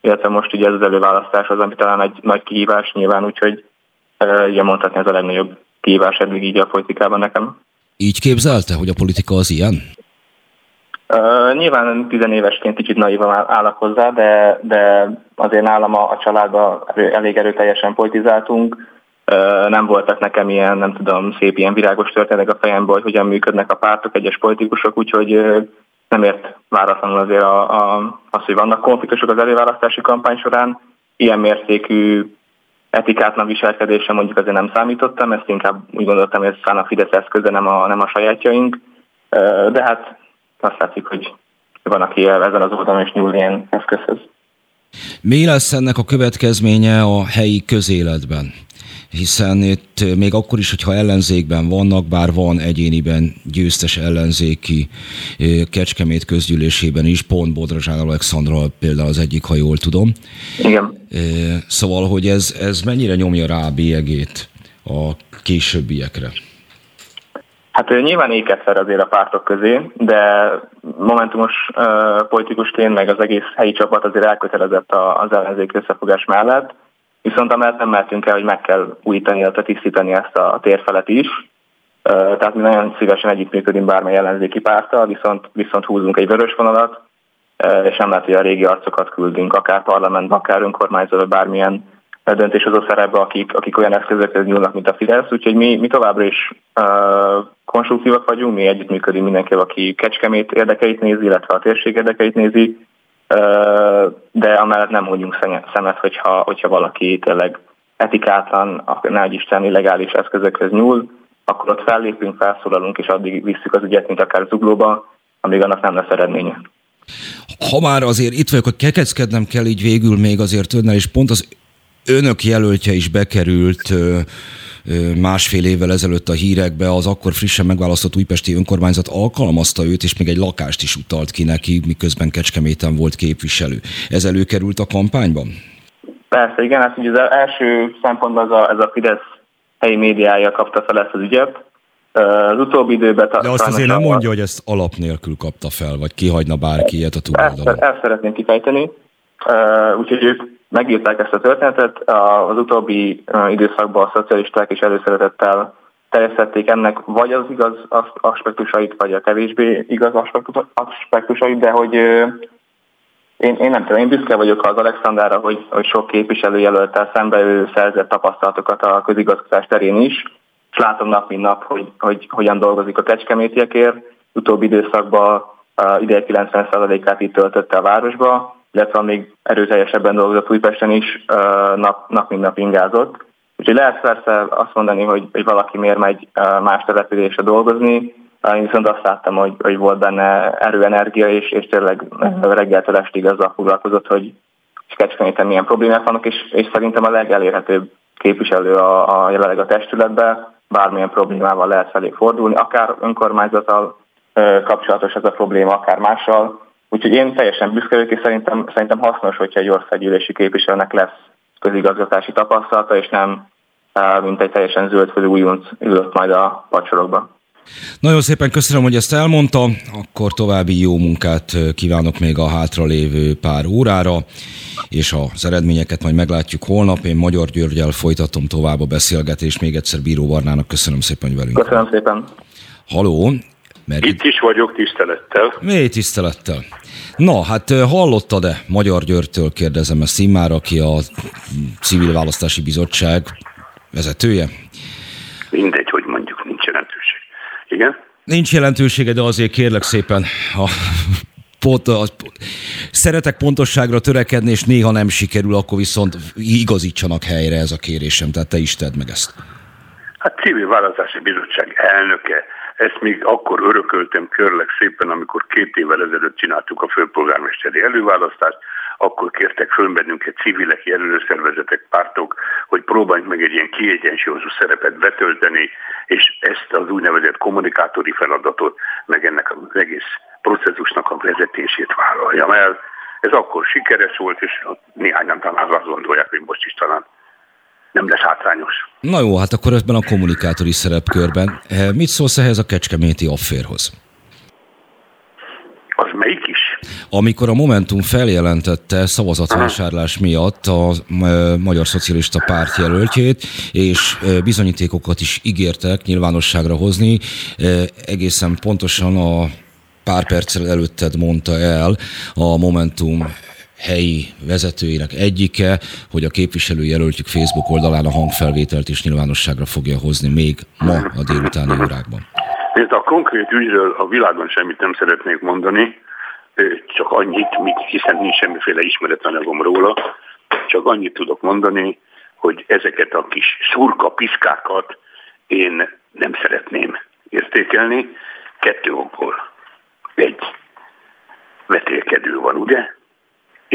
[SPEAKER 4] illetve most ugye ez az előválasztás az, ami talán egy nagy kihívás nyilván, úgyhogy ugye mondhatni ez a legnagyobb kihívás eddig így a politikában nekem.
[SPEAKER 1] Így képzelte, hogy a politika az ilyen?
[SPEAKER 4] Uh, nyilván tizenévesként kicsit naivan állok hozzá, de, de azért nálam a, a családban elég erőteljesen politizáltunk nem voltak nekem ilyen, nem tudom, szép ilyen virágos történetek a fejemben, hogy hogyan működnek a pártok, egyes politikusok, úgyhogy nem ért váratlanul azért a, a, az, hogy vannak konfliktusok az előválasztási kampány során. Ilyen mértékű etikátlan viselkedése mondjuk azért nem számítottam, ezt inkább úgy gondoltam, hogy ez a Fidesz eszköze, nem a, nem a sajátjaink. De hát azt látszik, hogy van, aki ezen az oldalon is nyúl ilyen eszközhöz.
[SPEAKER 1] Mi lesz ennek a következménye a helyi közéletben? Hiszen itt még akkor is, hogyha ellenzékben vannak, bár van egyéniben győztes ellenzéki Kecskemét közgyűlésében is, pont Bodrazsán Alexandra például az egyik, ha jól tudom.
[SPEAKER 4] Igen.
[SPEAKER 1] Szóval, hogy ez, ez mennyire nyomja rá a bélyegét a későbbiekre?
[SPEAKER 4] Hát nyilván éket ver azért a pártok közé, de momentumos uh, politikusként meg az egész helyi csapat azért elkötelezett az ellenzék összefogás mellett viszont amellett nem mehetünk el, hogy meg kell újítani, illetve tisztítani ezt a térfelet is. Tehát mi nagyon szívesen együttműködünk bármely ellenzéki párttal, viszont, viszont húzunk egy vörös vonalat, és nem lehet, hogy a régi arcokat küldünk, akár parlamentbe, akár önkormányzatba, bármilyen döntéshozó szerepbe, akik, akik olyan eszközökhez nyúlnak, mint a Fidesz. Úgyhogy mi, mi továbbra is uh, konstruktívak vagyunk, mi együttműködünk mindenkivel, aki Kecskemét érdekeit nézi, illetve a térség érdekeit nézi, de amellett nem mondjunk szemet, hogyha, hogyha valaki tényleg etikátlan, nagy Isten illegális eszközökhöz nyúl, akkor ott fellépünk, felszólalunk, és addig visszük az ügyet, mint akár zuglóba, amíg annak nem lesz eredménye.
[SPEAKER 1] Ha már azért itt vagyok, hogy kekeckednem kell így végül még azért önnel, és pont az önök jelöltje is bekerült másfél évvel ezelőtt a hírekbe, az akkor frissen megválasztott újpesti önkormányzat alkalmazta őt, és még egy lakást is utalt ki neki, miközben Kecskeméten volt képviselő. Ez előkerült a kampányban?
[SPEAKER 4] Persze, igen, hát ugye az első szempontban ez a, ez a Fidesz helyi médiája kapta fel ezt az ügyet. Az utóbbi időben...
[SPEAKER 1] De azt azért nem mondja, hogy ezt alap nélkül kapta fel, vagy kihagyna bárki ilyet a
[SPEAKER 4] tulajdonban. Ezt, ezt szeretném kifejteni. Úgyhogy ők megírták ezt a történetet, az utóbbi időszakban a szocialisták is előszeretettel terjesztették ennek vagy az igaz aspektusait, vagy a kevésbé igaz aspektusait, de hogy én, én nem tudom, én büszke vagyok az Alexandrára, hogy, hogy sok képviselőjelöltel szembe ő szerzett tapasztalatokat a közigazgatás terén is, és látom nap mint nap, hogy, hogy hogyan dolgozik a kecskemétiekért. Utóbbi időszakban ideje 90%-át itt töltötte a városba, illetve még erőteljesebben dolgozott Újpesten is, nap, nap mint nap ingázott. Úgyhogy lehet persze azt mondani, hogy, hogy valaki miért megy más településre dolgozni, én viszont azt láttam, hogy, hogy volt benne erőenergia, és, és tényleg reggeltől estig azzal foglalkozott, hogy Kecskeméten milyen problémák vannak, és, és szerintem a legelérhetőbb képviselő a, a jelenleg a testületben, bármilyen problémával lehet felé fordulni, akár önkormányzattal kapcsolatos ez a probléma, akár mással. Úgyhogy én teljesen büszke vagyok, és szerintem, szerintem hasznos, hogyha egy országgyűlési képviselőnek lesz közigazgatási tapasztalata, és nem mint egy teljesen zöldfölű újonc ülött majd a pacsorokban.
[SPEAKER 1] Nagyon szépen köszönöm, hogy ezt elmondta, akkor további jó munkát kívánok még a hátralévő pár órára, és az eredményeket majd meglátjuk holnap. Én Magyar Györgyel folytatom tovább a beszélgetést. Még egyszer Bíró Varnának köszönöm szépen, hogy velünk.
[SPEAKER 4] Köszönöm szépen.
[SPEAKER 1] Haló.
[SPEAKER 5] Mert itt is vagyok tisztelettel.
[SPEAKER 1] Mély tisztelettel. Na, hát hallottad-e Magyar Györgytől kérdezem ezt immár, aki a Civil Választási Bizottság vezetője?
[SPEAKER 5] Mindegy, hogy mondjuk, nincs jelentőség. Igen?
[SPEAKER 1] Nincs jelentősége, de azért kérlek szépen, ha pont, az, szeretek pontosságra törekedni, és néha nem sikerül, akkor viszont igazítsanak helyre ez a kérésem, tehát te is tedd meg ezt.
[SPEAKER 5] Hát civil választási bizottság elnöke, ezt még akkor örököltem körlek szépen, amikor két évvel ezelőtt csináltuk a főpolgármesteri előválasztást, akkor kértek föl bennünket civilek, jelölőszervezetek, pártok, hogy próbáljunk meg egy ilyen kiegyensúlyozó szerepet betölteni, és ezt az úgynevezett kommunikátori feladatot, meg ennek az egész processzusnak a vezetését vállaljam el. Ez akkor sikeres volt, és néhányan talán azt gondolják, hogy most is talán nem lesz hátrányos.
[SPEAKER 1] Na jó, hát akkor ebben a kommunikátori szerepkörben. Eh, mit szólsz ehhez a kecskeméti afférhoz?
[SPEAKER 5] Az melyik is?
[SPEAKER 1] Amikor a Momentum feljelentette szavazatvásárlás miatt a Magyar Szocialista Párt jelöltjét, és bizonyítékokat is ígértek nyilvánosságra hozni, egészen pontosan a pár perccel előtted mondta el a Momentum helyi vezetőinek egyike, hogy a képviselőjelöltjük Facebook oldalán a hangfelvételt is nyilvánosságra fogja hozni még ma a délutáni órákban.
[SPEAKER 5] Nézd, a konkrét ügyről a világon semmit nem szeretnék mondani, csak annyit, hiszen nincs semmiféle ismeretanyagom róla, csak annyit tudok mondani, hogy ezeket a kis szurka piszkákat én nem szeretném értékelni, kettő okból. Egy, vetélkedő van, ugye?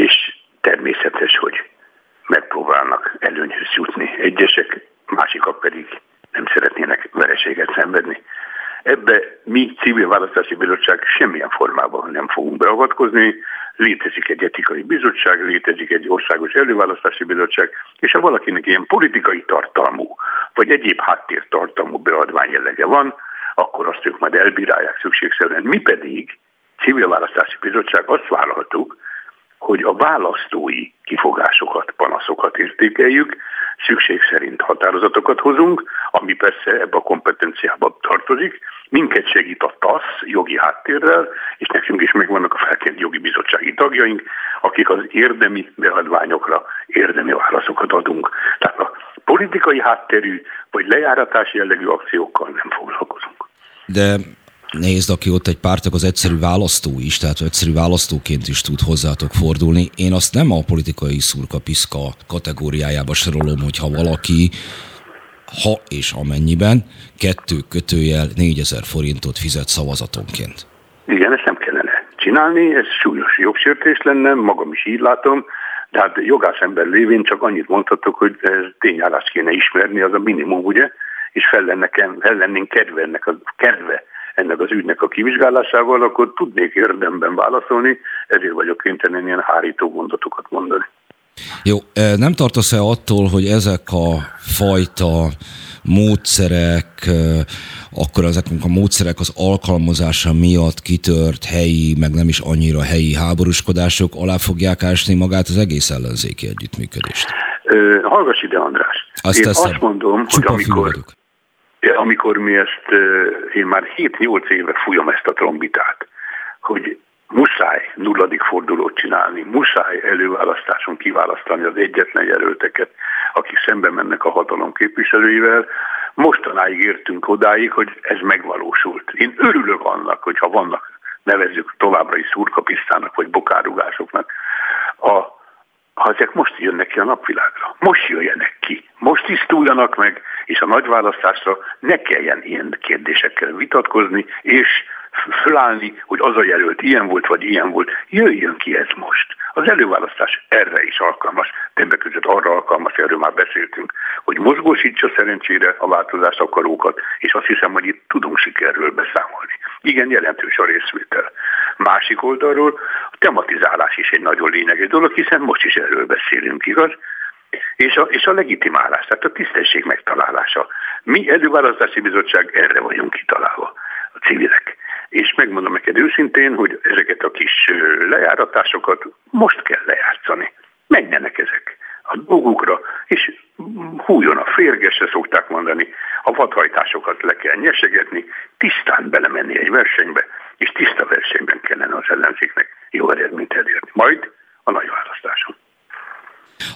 [SPEAKER 5] És természetes, hogy megpróbálnak előnyhöz jutni egyesek, másikak pedig nem szeretnének vereséget szenvedni. Ebbe mi civil választási bizottság semmilyen formában nem fogunk beavatkozni. Létezik egy etikai bizottság, létezik egy országos előválasztási bizottság, és ha valakinek ilyen politikai tartalmú, vagy egyéb háttértartalmú beadvány jellege van, akkor azt ők majd elbírálják szükségszerűen. Mi pedig civil választási bizottság azt vállaltuk, hogy a választói kifogásokat, panaszokat értékeljük, szükség szerint határozatokat hozunk, ami persze ebbe a kompetenciába tartozik, minket segít a TASZ jogi háttérrel, és nekünk is megvannak a felkent jogi bizottsági tagjaink, akik az érdemi beadványokra érdemi válaszokat adunk. Tehát a politikai hátterű vagy lejáratási jellegű akciókkal nem foglalkozunk.
[SPEAKER 1] De Nézd, aki ott egy pártok az egyszerű választó is, tehát egyszerű választóként is tud hozzátok fordulni. Én azt nem a politikai szurka-piszka kategóriájába sorolom, hogyha valaki, ha és amennyiben, kettő kötőjel 4000 forintot fizet szavazatonként.
[SPEAKER 5] Igen, ezt nem kellene csinálni, ez súlyos jogsértés lenne, magam is így látom, de hát jogász ember lévén csak annyit mondhatok, hogy ez tényállást kéne ismerni, az a minimum, ugye, és fel, lenne, fel lennénk kedve ennek a kedve ennek az ügynek a kivizsgálásával, akkor tudnék érdemben válaszolni, ezért vagyok kénytelen ilyen hárító gondotokat mondani.
[SPEAKER 1] Jó, nem tartasz-e attól, hogy ezek a fajta módszerek, akkor ezeknek a módszerek az alkalmazása miatt kitört helyi, meg nem is annyira helyi háborúskodások alá fogják ásni magát az egész ellenzéki együttműködést?
[SPEAKER 5] Hallgass ide, András. Azt Én teszem. azt mondom, hogy amikor, amikor mi ezt, én már 7-8 éve fújom ezt a trombitát, hogy muszáj nulladik fordulót csinálni, muszáj előválasztáson kiválasztani az egyetlen jelölteket, akik szembe mennek a hatalom képviselőivel. Mostanáig értünk odáig, hogy ez megvalósult. Én örülök annak, hogyha vannak, nevezzük továbbra is szurkapisztának vagy bokárugásoknak, a ha ezek most jönnek ki a napvilágra, most jöjjenek ki, most tisztuljanak meg, és a nagyválasztásra ne kelljen ilyen kérdésekkel vitatkozni, és fölállni, hogy az a jelölt ilyen volt, vagy ilyen volt. Jöjjön ki ez most. Az előválasztás erre is alkalmas, többek között arra alkalmas, erről már beszéltünk, hogy mozgósítsa szerencsére a változást akarókat, és azt hiszem, hogy itt tudunk sikerről beszámolni. Igen, jelentős a részvétel. Másik oldalról a tematizálás is egy nagyon lényeges dolog, hiszen most is erről beszélünk, igaz? És a, és a legitimálás, tehát a tisztesség megtalálása. Mi előválasztási bizottság erre vagyunk kitalálva, a civilek. És megmondom neked őszintén, hogy ezeket a kis lejáratásokat most kell lejátszani. Menjenek ezek a dolgukra, és hújon a férgesre szokták mondani, a vadhajtásokat le kell nyesegetni, tisztán belemenni egy versenybe, és tiszta versenyben kellene az ellenzéknek jó eredményt elérni. Majd a nagy választáson.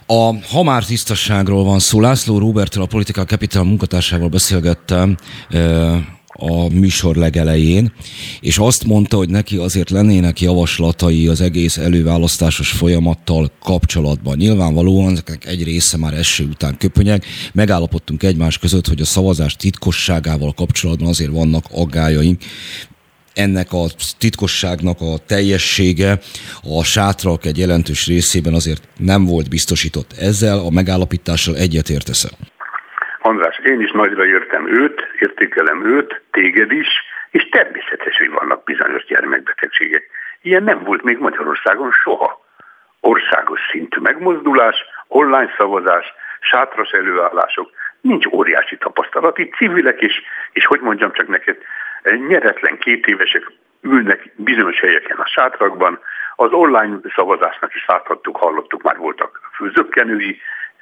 [SPEAKER 1] A, ha már tisztasságról van szó, László Roberttel, a Political Capital munkatársával beszélgettem a műsor legelején, és azt mondta, hogy neki azért lennének javaslatai az egész előválasztásos folyamattal kapcsolatban. Nyilvánvalóan ezeknek egy része már eső után köpönyeg. Megállapodtunk egymás között, hogy a szavazás titkosságával kapcsolatban azért vannak aggájaink, ennek a titkosságnak a teljessége a sátrak egy jelentős részében azért nem volt biztosított. Ezzel a megállapítással egyetértesz
[SPEAKER 5] András, én is nagyra értem őt, értékelem őt, téged is, és természetes, hogy vannak bizonyos gyermekbetegségek. Ilyen nem volt még Magyarországon soha. Országos szintű megmozdulás, online szavazás, sátras előállások, nincs óriási tapasztalat. Itt civilek is, és hogy mondjam csak neked, nyeretlen két évesek ülnek bizonyos helyeken a sátrakban, az online szavazásnak is láthattuk, hallottuk, már voltak főzökkenői,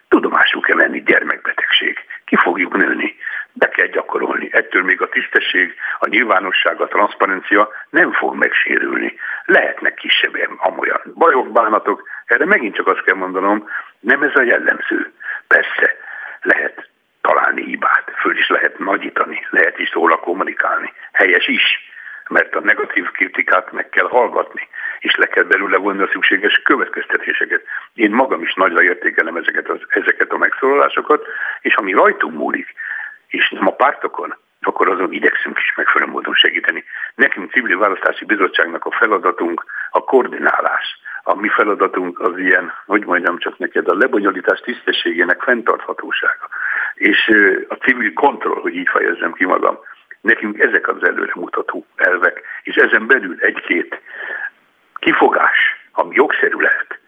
[SPEAKER 5] tudomásul kell venni gyermekbetegség. Ki fogjuk nőni, be kell gyakorolni. Ettől még a tisztesség, a nyilvánosság, a transzparencia nem fog megsérülni. Lehetnek kisebb amolyan bajok, bánatok, erre megint csak azt kell mondanom, nem ez a jellemző. Persze, lehet találni hibát, föl is lehet nagyítani, lehet is róla kommunikálni. Helyes is, mert a negatív kritikát meg kell hallgatni, és le kell belőle vonni a szükséges következtetéseket. Én magam is nagyra értékelem ezeket, az, ezeket a megszólalásokat, és ami rajtunk múlik, és nem a pártokon, akkor azon igyekszünk is megfelelő módon segíteni. Nekünk civil választási bizottságnak a feladatunk a koordinálás. A mi feladatunk az ilyen, hogy mondjam csak neked, a lebonyolítás tisztességének fenntarthatósága. És a civil kontroll, hogy így fejezzem ki magam, nekünk ezek az előremutató elvek, és ezen belül egy-két kifogás, ami jogszerű lehet,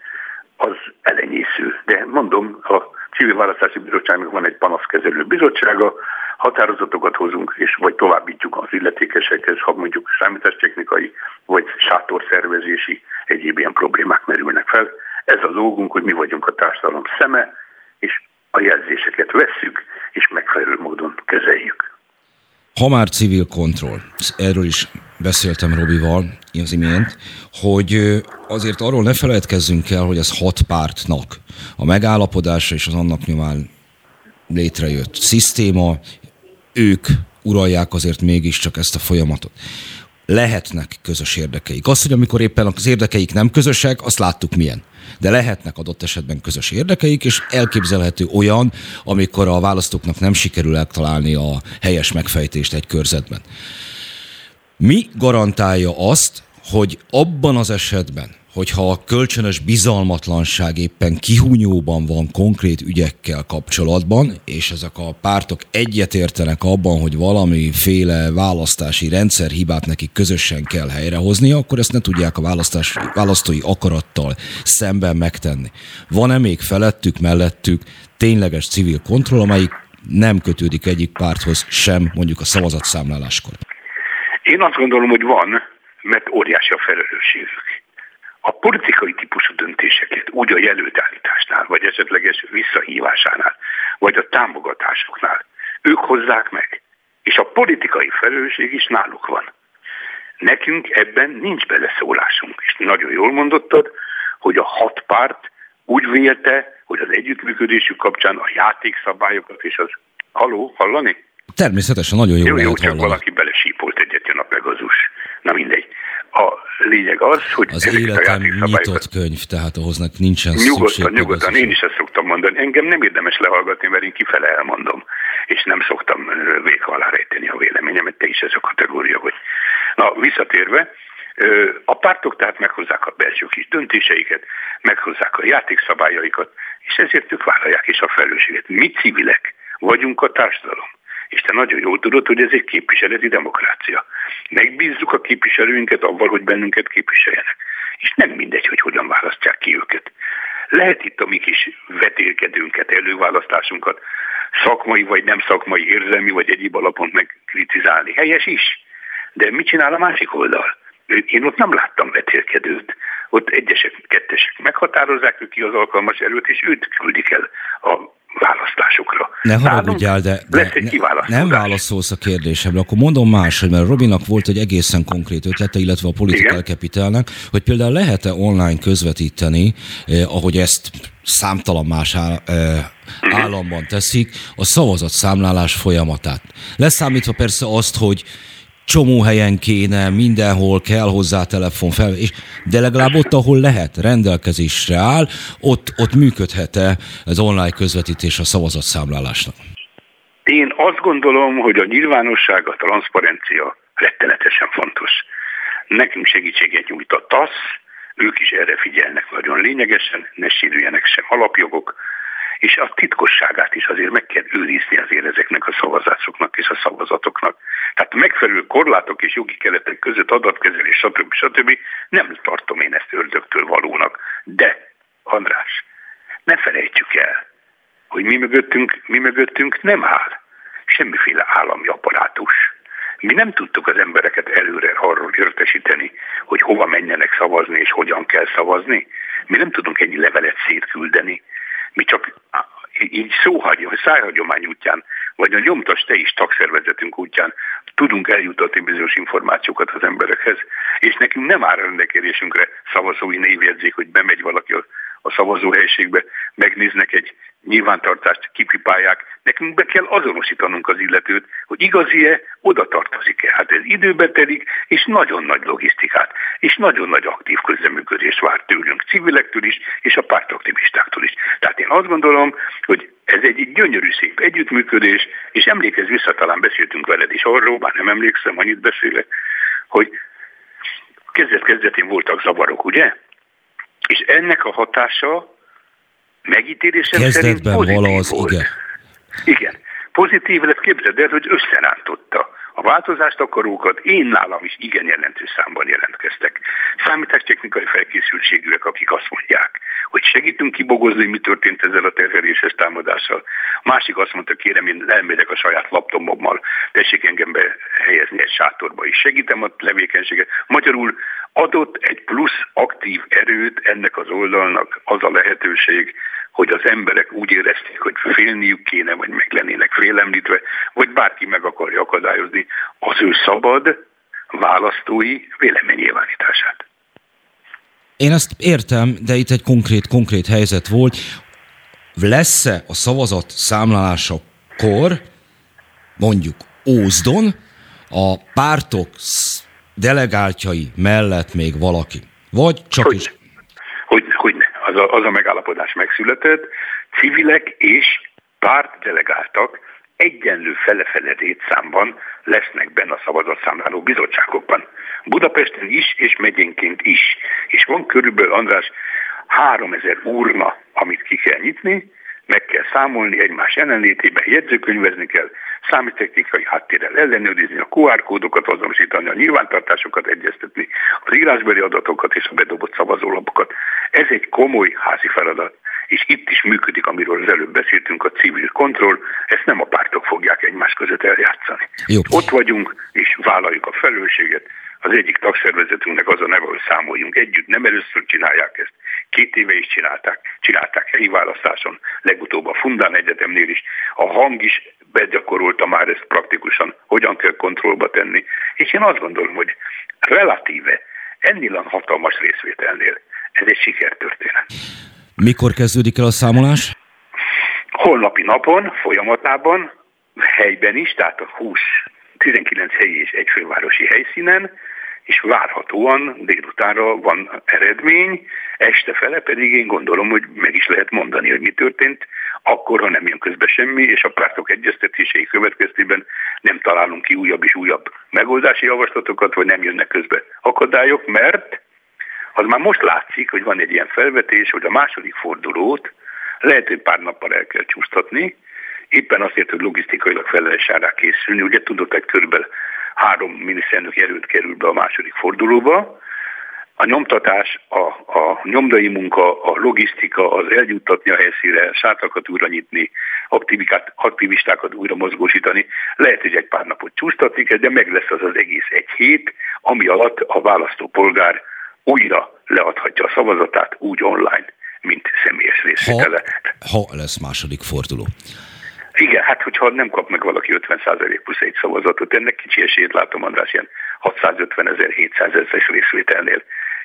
[SPEAKER 5] az elenyésző. De mondom, a civil választási bizottságnak van egy panaszkezelő bizottsága, határozatokat hozunk, és vagy továbbítjuk az illetékesekhez, ha mondjuk számítástechnikai, vagy sátorszervezési egyéb ilyen problémák merülnek fel. Ez az ógunk, hogy mi vagyunk a társadalom szeme, a jelzéseket vesszük, és megfelelő módon kezeljük.
[SPEAKER 1] Ha már civil kontroll, erről is beszéltem Robival az imént, hogy azért arról ne felejtkezzünk el, hogy ez hat pártnak a megállapodása és az annak nyomán létrejött szisztéma, ők uralják azért mégiscsak ezt a folyamatot lehetnek közös érdekeik. Azt, hogy amikor éppen az érdekeik nem közösek, azt láttuk milyen. De lehetnek adott esetben közös érdekeik, és elképzelhető olyan, amikor a választóknak nem sikerül eltalálni a helyes megfejtést egy körzetben. Mi garantálja azt, hogy abban az esetben, hogyha a kölcsönös bizalmatlanság éppen kihúnyóban van konkrét ügyekkel kapcsolatban, és ezek a pártok egyetértenek abban, hogy valamiféle választási rendszerhibát nekik közösen kell helyrehozni, akkor ezt ne tudják a választás, választói akarattal szemben megtenni. Van-e még felettük, mellettük tényleges civil kontroll, amelyik nem kötődik egyik párthoz sem, mondjuk a szavazatszámláláskor?
[SPEAKER 5] Én azt gondolom, hogy van, mert óriási a felelősségük a politikai típusú döntéseket úgy a jelöltállításnál, vagy esetleges visszahívásánál, vagy a támogatásoknál, ők hozzák meg. És a politikai felelősség is náluk van. Nekünk ebben nincs beleszólásunk. És nagyon jól mondottad, hogy a hat párt úgy vélte, hogy az együttműködésük kapcsán a játékszabályokat és az... Haló, hallani?
[SPEAKER 1] Természetesen, nagyon jó, jó,
[SPEAKER 5] jó csak hallani. valaki belesípolt egyet, jön a Pegazus. Na mindegy. A lényeg az, hogy
[SPEAKER 1] az életem nyitott könyv, tehát ahhoz nincsen
[SPEAKER 5] Nyugodtan,
[SPEAKER 1] szükség
[SPEAKER 5] nyugodtan, én is ezt szoktam mondani. Engem nem érdemes lehallgatni, mert én kifele elmondom, és nem szoktam véka alá rejteni a véleményemet, te is ez a kategória vagy. Na, visszatérve, a pártok tehát meghozzák a belső kis döntéseiket, meghozzák a játékszabályaikat, és ezért ők vállalják is a felelősséget. Mi civilek vagyunk a társadalom. És te nagyon jól tudod, hogy ez egy képviseleti demokrácia. Megbízzuk a képviselőinket avval, hogy bennünket képviseljenek. És nem mindegy, hogy hogyan választják ki őket. Lehet itt a mi kis vetélkedőnket, előválasztásunkat szakmai vagy nem szakmai, érzelmi vagy egyéb alapon megkritizálni. Helyes is. De mit csinál a másik oldal? Én ott nem láttam vetélkedőt. Ott egyesek, kettesek meghatározzák ők ki az alkalmas előtt, és őt küldik el a választásokra.
[SPEAKER 1] Ne haragudjál, de, de ne, nem válaszolsz a kérdésemre. Akkor mondom máshogy, mert Robinak volt egy egészen konkrét ötlete, illetve a Political Capitalnek, hogy például lehet-e online közvetíteni, eh, ahogy ezt számtalan más áll, eh, uh-huh. államban teszik, a szavazatszámlálás folyamatát. Leszámítva persze azt, hogy csomó helyen kéne, mindenhol kell hozzá telefon fel, és, de legalább ott, ahol lehet, rendelkezésre áll, ott, ott működhet-e az online közvetítés a szavazatszámlálásnak?
[SPEAKER 5] Én azt gondolom, hogy a nyilvánosság, a transzparencia rettenetesen fontos. Nekünk segítséget nyújt a TASZ, ők is erre figyelnek nagyon lényegesen, ne sérüljenek sem alapjogok, és a titkosságát is azért meg kell őrizni azért ezeknek a szavazásoknak és a szavazatoknak. Tehát megfelelő korlátok és jogi keretek között adatkezelés, stb. stb. nem tartom én ezt ördögtől valónak. De, András, ne felejtsük el, hogy mi mögöttünk, mi mögöttünk nem áll semmiféle állami apparátus. Mi nem tudtuk az embereket előre arról értesíteni, hogy hova menjenek szavazni és hogyan kell szavazni. Mi nem tudunk ennyi levelet szétküldeni. Mi csak így szóhagyom, szájhagyomány útján, vagy a nyomtas te is tagszervezetünk útján tudunk eljutatni bizonyos információkat az emberekhez, és nekünk nem áll rendelkezésünkre szavazói névjegyzék, hogy bemegy valaki a szavazóhelyiségbe, megnéznek egy nyilvántartást, kipipálják, nekünk be kell azonosítanunk az illetőt, hogy igazi-e, oda tartozik-e. Hát ez időbe telik, és nagyon nagy logisztikát, és nagyon nagy aktív közleműködést vár tőlünk, civilektől is, és a pártaktivistáktól is. Tehát én azt gondolom, hogy ez egy gyönyörű szép együttműködés, és emlékezz vissza, talán beszéltünk veled is arról, bár nem emlékszem, annyit beszélek, hogy kezdet-kezdetén voltak zavarok, ugye? És ennek a hatása megítélésem
[SPEAKER 1] Kezdetben
[SPEAKER 5] szerint pozitív
[SPEAKER 1] valahoz,
[SPEAKER 5] volt.
[SPEAKER 1] igen.
[SPEAKER 5] Igen. Pozitív lett, képzeld el, hogy összerántotta. A változást akarókat én nálam is igen jelentős számban jelentkeztek. Számítástechnikai felkészültségűek, akik azt mondják, hogy segítünk kibogozni, mi történt ezzel a terheléses támadással. Másik azt mondta, kérem, én elmegyek a saját laptopommal, tessék engem behelyezni egy sátorba is. Segítem a levékenységet. Magyarul adott egy plusz aktív erőt ennek az oldalnak az a lehetőség, hogy az emberek úgy érezték, hogy félniük kéne, vagy meg lennének félemlítve, vagy bárki meg akarja akadályozni az ő szabad választói véleménynyilvánítását.
[SPEAKER 1] Én ezt értem, de itt egy konkrét, konkrét helyzet volt. Lesz-e a szavazat számlálásakor, mondjuk Ózdon, a pártok delegáltjai mellett még valaki? Vagy csak
[SPEAKER 5] hogy,
[SPEAKER 1] is...
[SPEAKER 5] Hogy, hogy. Az a, az a megállapodás megszületett. Civilek és pártdelegáltak egyenlő fele-fele számban lesznek benne a szavazatszámláló bizottságokban. Budapesten is, és megyénként is. És van körülbelül, András, 3000 urna, amit ki kell nyitni, meg kell számolni egymás jelenlétében, jegyzőkönyvezni kell, számítástechnikai háttérrel ellenőrizni, a QR kódokat azonosítani, a nyilvántartásokat egyeztetni, az írásbeli adatokat és a bedobott szavazólapokat. Ez egy komoly házi feladat, és itt is működik, amiről az előbb beszéltünk, a civil kontroll, ezt nem a pártok fogják egymás között eljátszani. Jó. Ott vagyunk, és vállaljuk a felelősséget, az egyik tagszervezetünknek az a neve, hogy számoljunk együtt. Nem először csinálják ezt. Két éve is csinálták. Csinálták helyi választáson, legutóbb a Fundán Egyetemnél is. A hang is begyakorolta már ezt praktikusan, hogyan kell kontrollba tenni. És én azt gondolom, hogy relatíve ennél a hatalmas részvételnél ez egy sikertörténet.
[SPEAKER 1] Mikor kezdődik el a számolás?
[SPEAKER 5] Holnapi napon, folyamatában, helyben is, tehát a 20 19 helyi és egy fővárosi helyszínen, és várhatóan délutánra van eredmény, este fele pedig én gondolom, hogy meg is lehet mondani, hogy mi történt, akkor, ha nem jön közbe semmi, és a pártok egyeztetései következtében nem találunk ki újabb és újabb megoldási javaslatokat, vagy nem jönnek közbe akadályok, mert az már most látszik, hogy van egy ilyen felvetés, hogy a második fordulót lehet, hogy pár nappal el kell csúsztatni, éppen azért, hogy logisztikailag felelősen készülni. Ugye tudott, hogy körülbelül három miniszterelnök erőt kerül be a második fordulóba. A nyomtatás, a, a nyomdai munka, a logisztika, az eljuttatni a helyszíre, sátrakat újra nyitni, aktivistákat újra mozgósítani. Lehet, hogy egy pár napot csúsztatni kell, de meg lesz az az egész egy hét, ami alatt a választópolgár újra leadhatja a szavazatát úgy online, mint személyes részvétele.
[SPEAKER 1] Ha, ha lesz második forduló.
[SPEAKER 5] Igen, hát hogyha nem kap meg valaki 50% plusz egy szavazatot, ennek kicsi esélyt látom, András, ilyen 650 ezer, 700 ezer részvételnél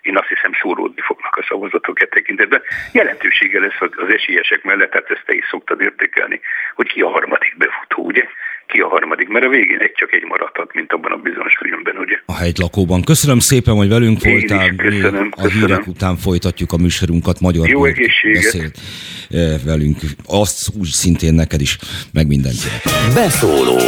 [SPEAKER 5] én azt hiszem szóródni fognak a szavazatok e tekintetben. Jelentősége lesz az esélyesek mellett, tehát ezt te is szoktad értékelni, hogy ki a harmadik befutó, ugye? Ki a harmadik, mert a végén egy csak egy maradhat, mint abban a bizonyos filmben, ugye?
[SPEAKER 1] A lakóban. Köszönöm szépen, hogy velünk
[SPEAKER 5] én
[SPEAKER 1] voltál.
[SPEAKER 5] Is, köszönöm,
[SPEAKER 1] a köszönöm. hírek után folytatjuk a műsorunkat. Magyar
[SPEAKER 5] Jó egészséget.
[SPEAKER 1] beszélt eh, velünk. Azt úgy szintén neked is, meg mindenkinek.
[SPEAKER 3] Beszóló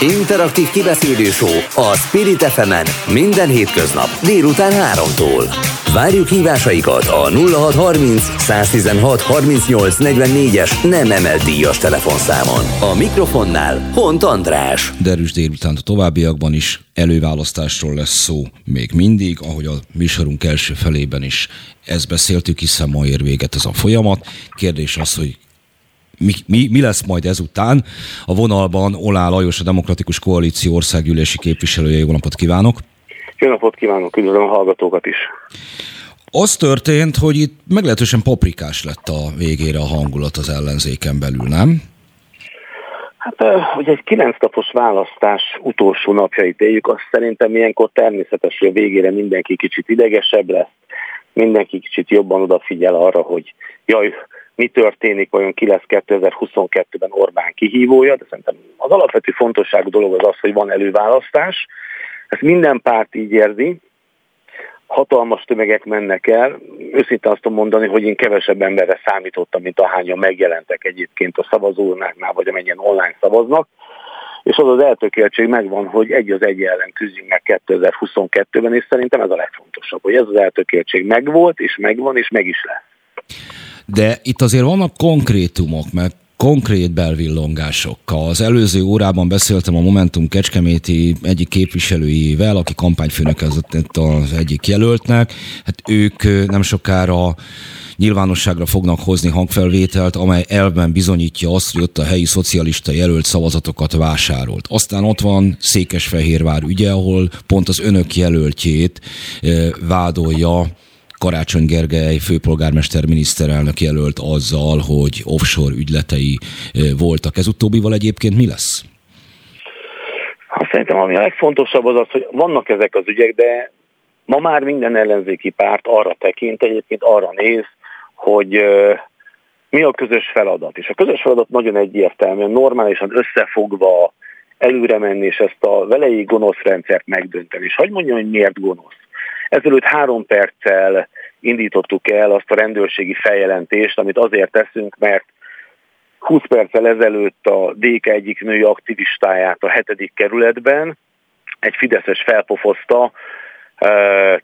[SPEAKER 3] Interaktív kibeszélő show a Spirit fm minden hétköznap délután 3-tól. Várjuk hívásaikat a 0630 116 38 44-es nem emelt díjas telefonszámon. A mikrofonnál Hont András.
[SPEAKER 1] Derűs délután a továbbiakban is előválasztásról lesz szó még mindig, ahogy a műsorunk első felében is ezt beszéltük, hiszen ma ér véget ez a folyamat. Kérdés az, hogy mi, mi, mi lesz majd ezután. A vonalban Olá Lajos, a Demokratikus Koalíció országgyűlési képviselője. Jó napot kívánok!
[SPEAKER 6] Jó napot kívánok, üdvözlöm a hallgatókat is!
[SPEAKER 1] Az történt, hogy itt meglehetősen paprikás lett a végére a hangulat az ellenzéken belül, nem?
[SPEAKER 6] Hát hogy egy kilenc napos választás utolsó napjait éljük, azt szerintem ilyenkor természetes, hogy a végére mindenki kicsit idegesebb lesz, mindenki kicsit jobban odafigyel arra, hogy jaj, mi történik, vajon ki lesz 2022-ben Orbán kihívója, de szerintem az alapvető fontosságú dolog az az, hogy van előválasztás. Ezt minden párt így érzi, hatalmas tömegek mennek el. Őszintén azt tudom mondani, hogy én kevesebb emberre számítottam, mint ahányan megjelentek egyébként a szavazónáknál, vagy amennyien online szavaznak. És az az eltökéltség megvan, hogy egy az egy ellen küzdjünk meg 2022-ben, és szerintem ez a legfontosabb, hogy ez az eltökéltség megvolt, és megvan, és meg is lesz.
[SPEAKER 1] De itt azért vannak konkrétumok, mert konkrét belvillongásokkal. Az előző órában beszéltem a Momentum Kecskeméti egyik képviselőjével, aki kampányfőnökezett az egyik jelöltnek. Hát ők nem sokára nyilvánosságra fognak hozni hangfelvételt, amely elvben bizonyítja azt, hogy ott a helyi szocialista jelölt szavazatokat vásárolt. Aztán ott van Székesfehérvár ügye, ahol pont az önök jelöltjét vádolja Karácsony Gergely főpolgármester miniszterelnök jelölt azzal, hogy offshore ügyletei voltak. Ez utóbbival egyébként mi lesz?
[SPEAKER 6] Hát szerintem ami a legfontosabb az az, hogy vannak ezek az ügyek, de ma már minden ellenzéki párt arra tekint, egyébként arra néz, hogy mi a közös feladat. És a közös feladat nagyon egyértelműen, normálisan összefogva előre menni, és ezt a velei gonosz rendszert megdönteni. És hagyd mondjam, hogy miért gonosz. Ezelőtt három perccel indítottuk el azt a rendőrségi feljelentést, amit azért teszünk, mert 20 perccel ezelőtt a DK egyik női aktivistáját a hetedik kerületben egy Fideszes felpofozta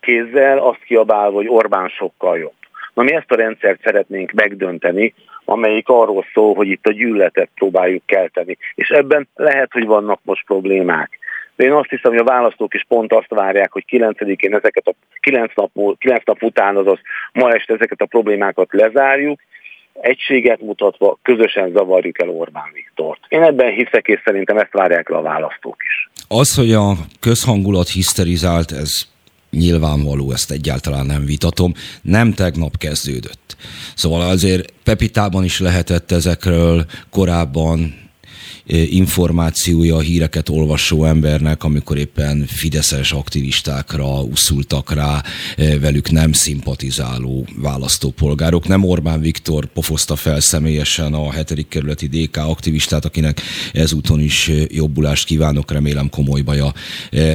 [SPEAKER 6] kézzel, azt kiabálva, hogy Orbán sokkal jobb. Na mi ezt a rendszert szeretnénk megdönteni, amelyik arról szól, hogy itt a gyűlöletet próbáljuk kelteni. És ebben lehet, hogy vannak most problémák. De én azt hiszem, hogy a választók is pont azt várják, hogy 9-én ezeket a 9 nap, 9 nap után, azaz ma este ezeket a problémákat lezárjuk, egységet mutatva közösen zavarjuk el Orbán Viktort. Én ebben hiszek, és szerintem ezt várják le a választók is.
[SPEAKER 1] Az, hogy a közhangulat hiszterizált, ez nyilvánvaló, ezt egyáltalán nem vitatom, nem tegnap kezdődött. Szóval azért Pepitában is lehetett ezekről korábban információja a híreket olvasó embernek, amikor éppen fideszes aktivistákra uszultak rá velük nem szimpatizáló választópolgárok. Nem Orbán Viktor pofozta fel személyesen a hetedik kerületi DK aktivistát, akinek ezúton is jobbulást kívánok, remélem komoly baja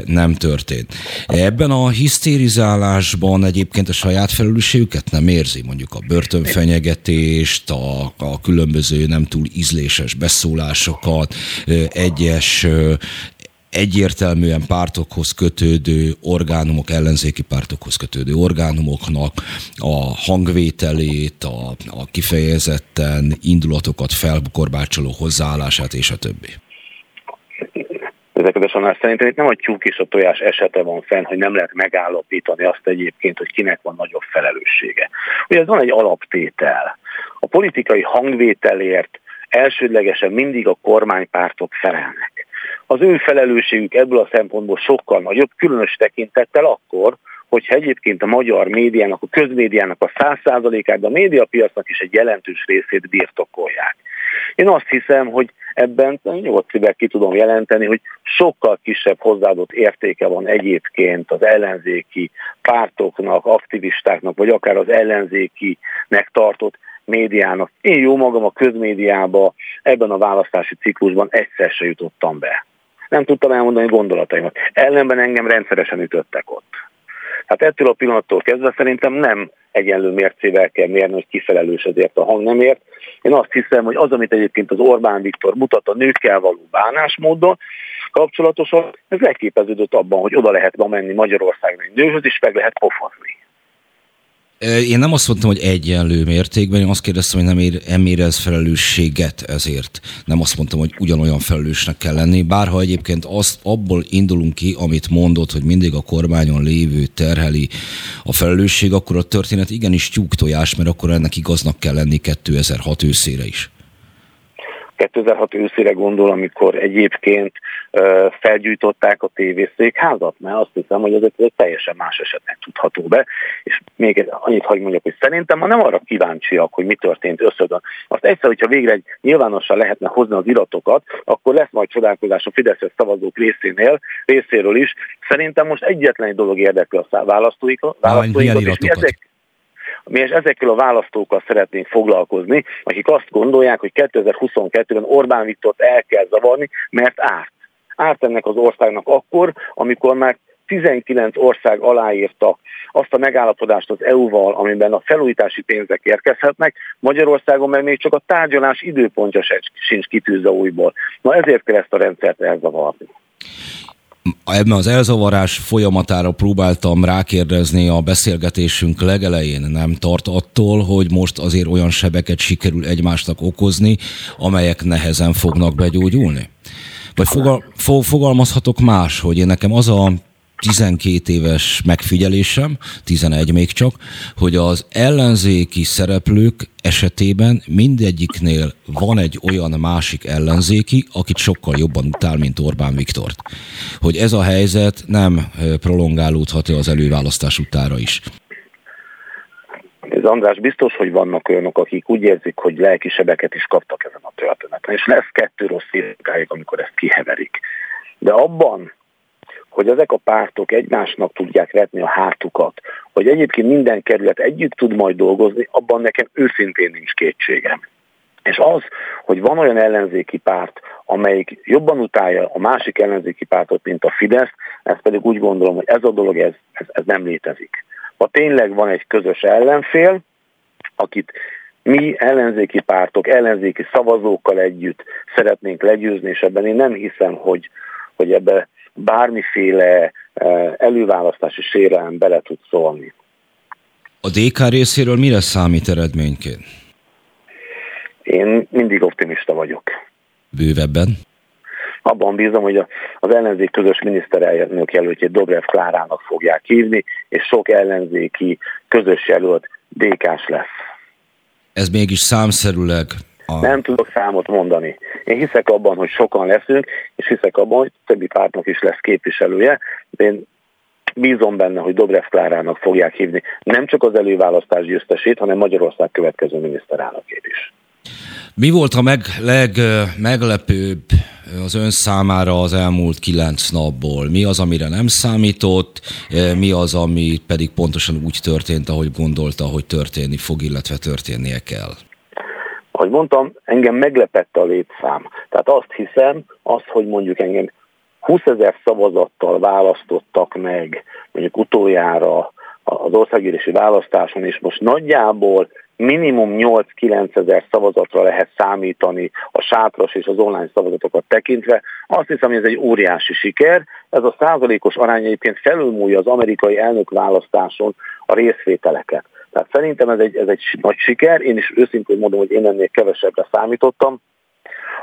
[SPEAKER 1] nem történt. Ebben a hisztérizálásban egyébként a saját felelősségüket nem érzi, mondjuk a börtönfenyegetést, a, a különböző nem túl ízléses beszólásokat, pártokat, egyes egyértelműen pártokhoz kötődő orgánumok, ellenzéki pártokhoz kötődő orgánumoknak a hangvételét, a, a kifejezetten indulatokat felkorbácsoló hozzáállását és a többi.
[SPEAKER 6] Ezeket a szerintem itt nem a tyúk és a tojás esete van fenn, hogy nem lehet megállapítani azt egyébként, hogy kinek van nagyobb felelőssége. Ugye ez van egy alaptétel. A politikai hangvételért elsődlegesen mindig a kormánypártok felelnek. Az ő felelősségük ebből a szempontból sokkal nagyobb, különös tekintettel akkor, hogyha egyébként a magyar médiának, a közmédiának a száz százalékát, de a médiapiacnak is egy jelentős részét birtokolják. Én azt hiszem, hogy ebben nyugodt szívvel ki tudom jelenteni, hogy sokkal kisebb hozzáadott értéke van egyébként az ellenzéki pártoknak, aktivistáknak, vagy akár az ellenzékinek tartott médiának. Én jó magam a közmédiába ebben a választási ciklusban egyszer se jutottam be. Nem tudtam elmondani gondolataimat. Ellenben engem rendszeresen ütöttek ott. Hát ettől a pillanattól kezdve szerintem nem egyenlő mércével kell mérni, hogy kifelelős ezért a hangnemért. Én azt hiszem, hogy az, amit egyébként az Orbán Viktor mutat a nőkkel való bánásmódon, kapcsolatosan, ez leképeződött abban, hogy oda lehet ma menni Magyarországon egy nőhöz, és meg lehet pofozni.
[SPEAKER 1] Én nem azt mondtam, hogy egyenlő mértékben, én azt kérdeztem, hogy nem, ér, nem érez felelősséget ezért. Nem azt mondtam, hogy ugyanolyan felelősnek kell lenni, bárha egyébként azt abból indulunk ki, amit mondott, hogy mindig a kormányon lévő terheli a felelősség, akkor a történet igenis tyúktojás, mert akkor ennek igaznak kell lenni 2006 őszére is.
[SPEAKER 6] 2006 őszére gondol, amikor egyébként felgyújtották a tévészékházat, mert azt hiszem, hogy ez egy teljesen más esetnek tudható be. És még annyit hagy mondjak, hogy szerintem ma nem arra kíváncsiak, hogy mi történt összödön. Azt egyszer, hogyha végre egy nyilvánosan lehetne hozni az iratokat, akkor lesz majd csodálkozás a Fideszes szavazók részénél, részéről is. Szerintem most egyetlen egy dolog érdekli a választóikat, választóikat és mi ezek, mi ezekkel a választókkal szeretnénk foglalkozni, akik azt gondolják, hogy 2022-ben Orbán Viktort el kell zavarni, mert árt. Árt ennek az országnak akkor, amikor már 19 ország aláírta azt a megállapodást az EU-val, amiben a felújítási pénzek érkezhetnek, Magyarországon meg még csak a tárgyalás időpontja sincs kitűzve újból. Na ezért kell ezt a rendszert elzavarni.
[SPEAKER 1] Ebben az elzavarás folyamatára próbáltam rákérdezni a beszélgetésünk legelején, nem tart attól, hogy most azért olyan sebeket sikerül egymásnak okozni, amelyek nehezen fognak begyógyulni? Vagy fogal, fo, fogalmazhatok más, hogy én nekem az a 12 éves megfigyelésem, 11 még csak, hogy az ellenzéki szereplők esetében mindegyiknél van egy olyan másik ellenzéki, akit sokkal jobban utál, mint Orbán Viktort. Hogy ez a helyzet nem prolongálódhat az előválasztás utára is.
[SPEAKER 6] Ez András, biztos, hogy vannak olyanok, akik úgy érzik, hogy lelkisebeket is kaptak ezen a történeten, és lesz kettő rossz éjszakáig, amikor ezt kiheverik. De abban, hogy ezek a pártok egymásnak tudják vetni a hátukat, hogy egyébként minden kerület együtt tud majd dolgozni, abban nekem őszintén nincs kétségem. És az, hogy van olyan ellenzéki párt, amelyik jobban utálja a másik ellenzéki pártot, mint a Fidesz, ezt pedig úgy gondolom, hogy ez a dolog, ez, ez, ez nem létezik. Ha tényleg van egy közös ellenfél, akit mi ellenzéki pártok, ellenzéki szavazókkal együtt szeretnénk legyőzni, és ebben én nem hiszem, hogy, hogy ebbe bármiféle eh, előválasztási sérelem bele tud szólni.
[SPEAKER 1] A DK részéről mire számít eredményként?
[SPEAKER 6] Én mindig optimista vagyok.
[SPEAKER 1] Bővebben?
[SPEAKER 6] Abban bízom, hogy az ellenzék közös miniszterelnök jelöltjét Dobrev Klárának fogják hívni, és sok ellenzéki közös jelölt DK-s lesz.
[SPEAKER 1] Ez mégis számszerűleg
[SPEAKER 6] a... Nem tudok számot mondani. Én hiszek abban, hogy sokan leszünk, és hiszek abban, hogy többi pártnak is lesz képviselője, én bízom benne, hogy Dobrev Klárának fogják hívni nem csak az előválasztás győztesét, hanem Magyarország következő miniszterelnökét is.
[SPEAKER 1] Mi volt a meg, legmeglepőbb az ön számára az elmúlt kilenc napból? Mi az, amire nem számított, mi az, ami pedig pontosan úgy történt, ahogy gondolta, hogy történni fog, illetve történnie kell?
[SPEAKER 6] Ahogy mondtam, engem meglepett a létszám. Tehát azt hiszem, azt, hogy mondjuk engem 20 ezer szavazattal választottak meg, mondjuk utoljára az országgyűlési választáson, és most nagyjából minimum 8-9 ezer szavazatra lehet számítani a sátras és az online szavazatokat tekintve. Azt hiszem, hogy ez egy óriási siker. Ez a százalékos arány egyébként felülmúlja az amerikai elnökválasztáson a részvételeket. Tehát szerintem ez egy, ez egy nagy siker, én is őszintén mondom, hogy én ennél kevesebbre számítottam.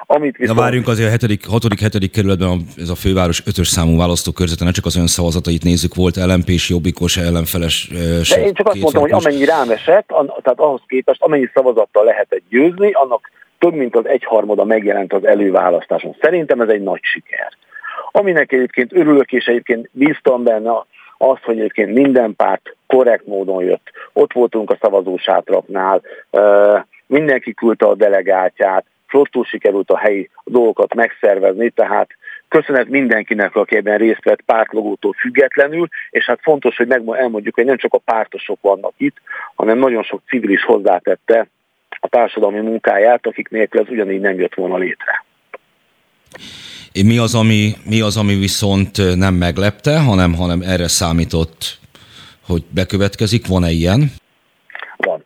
[SPEAKER 1] Amit viszont... Na várjunk azért a hetedik, hatodik, hetedik kerületben ez a főváros ötös számú választókörzete, ne csak az ön szavazatait nézzük, volt lmp és jobbikos, ellenfeles.
[SPEAKER 6] De én csak azt mondtam, hogy amennyi rám esett, tehát ahhoz képest, amennyi szavazattal lehetett győzni, annak több mint az egyharmada megjelent az előválasztáson. Szerintem ez egy nagy siker. Aminek egyébként örülök, és egyébként bíztam benne, az, hogy egyébként minden párt korrekt módon jött. Ott voltunk a szavazósátraknál, mindenki küldte a delegátját, flottul sikerült a helyi dolgokat megszervezni, tehát köszönet mindenkinek, aki ebben részt vett pártlogótól függetlenül, és hát fontos, hogy meg elmondjuk, hogy nem csak a pártosok vannak itt, hanem nagyon sok civil is hozzátette a társadalmi munkáját, akik nélkül ez ugyanígy nem jött volna létre.
[SPEAKER 1] Mi az, ami, mi az, ami viszont nem meglepte, hanem, hanem erre számított, hogy bekövetkezik? Van-e ilyen?
[SPEAKER 6] Van.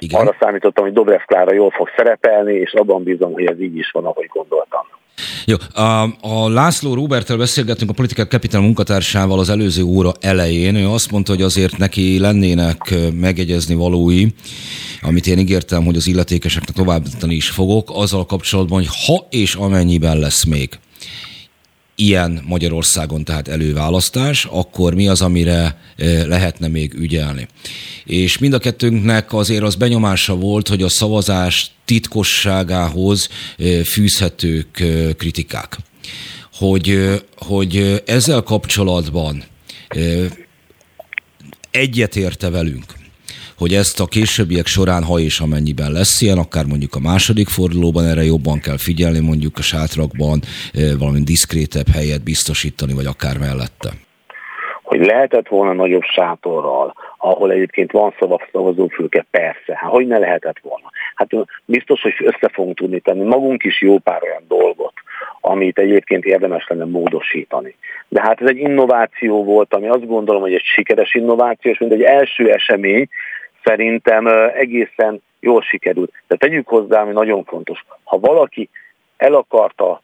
[SPEAKER 6] Igen. Arra számítottam, hogy Dobrev Klára jól fog szerepelni, és abban bízom, hogy ez így is van, ahogy gondoltam.
[SPEAKER 1] Jó, a, a László Róbertel beszélgettünk a Political Capital munkatársával az előző óra elején. Ő azt mondta, hogy azért neki lennének megegyezni valói, amit én ígértem, hogy az illetékeseknek továbbítani is fogok, azzal kapcsolatban, hogy ha és amennyiben lesz még ilyen Magyarországon tehát előválasztás, akkor mi az, amire lehetne még ügyelni. És mind a kettőnknek azért az benyomása volt, hogy a szavazás titkosságához fűzhetők kritikák. Hogy, hogy ezzel kapcsolatban egyetérte velünk, hogy ezt a későbbiek során, ha és amennyiben lesz ilyen, akár mondjuk a második fordulóban erre jobban kell figyelni, mondjuk a sátrakban valami diszkrétebb helyet biztosítani, vagy akár mellette
[SPEAKER 6] hogy lehetett volna nagyobb sátorral, ahol egyébként van szavazófülke, persze, hát hogy ne lehetett volna. Hát biztos, hogy össze fogunk tudni tenni magunk is jó pár olyan dolgot, amit egyébként érdemes lenne módosítani. De hát ez egy innováció volt, ami azt gondolom, hogy egy sikeres innováció, és mint egy első esemény, szerintem egészen jól sikerült. De tegyük hozzá, ami nagyon fontos. Ha valaki el akarta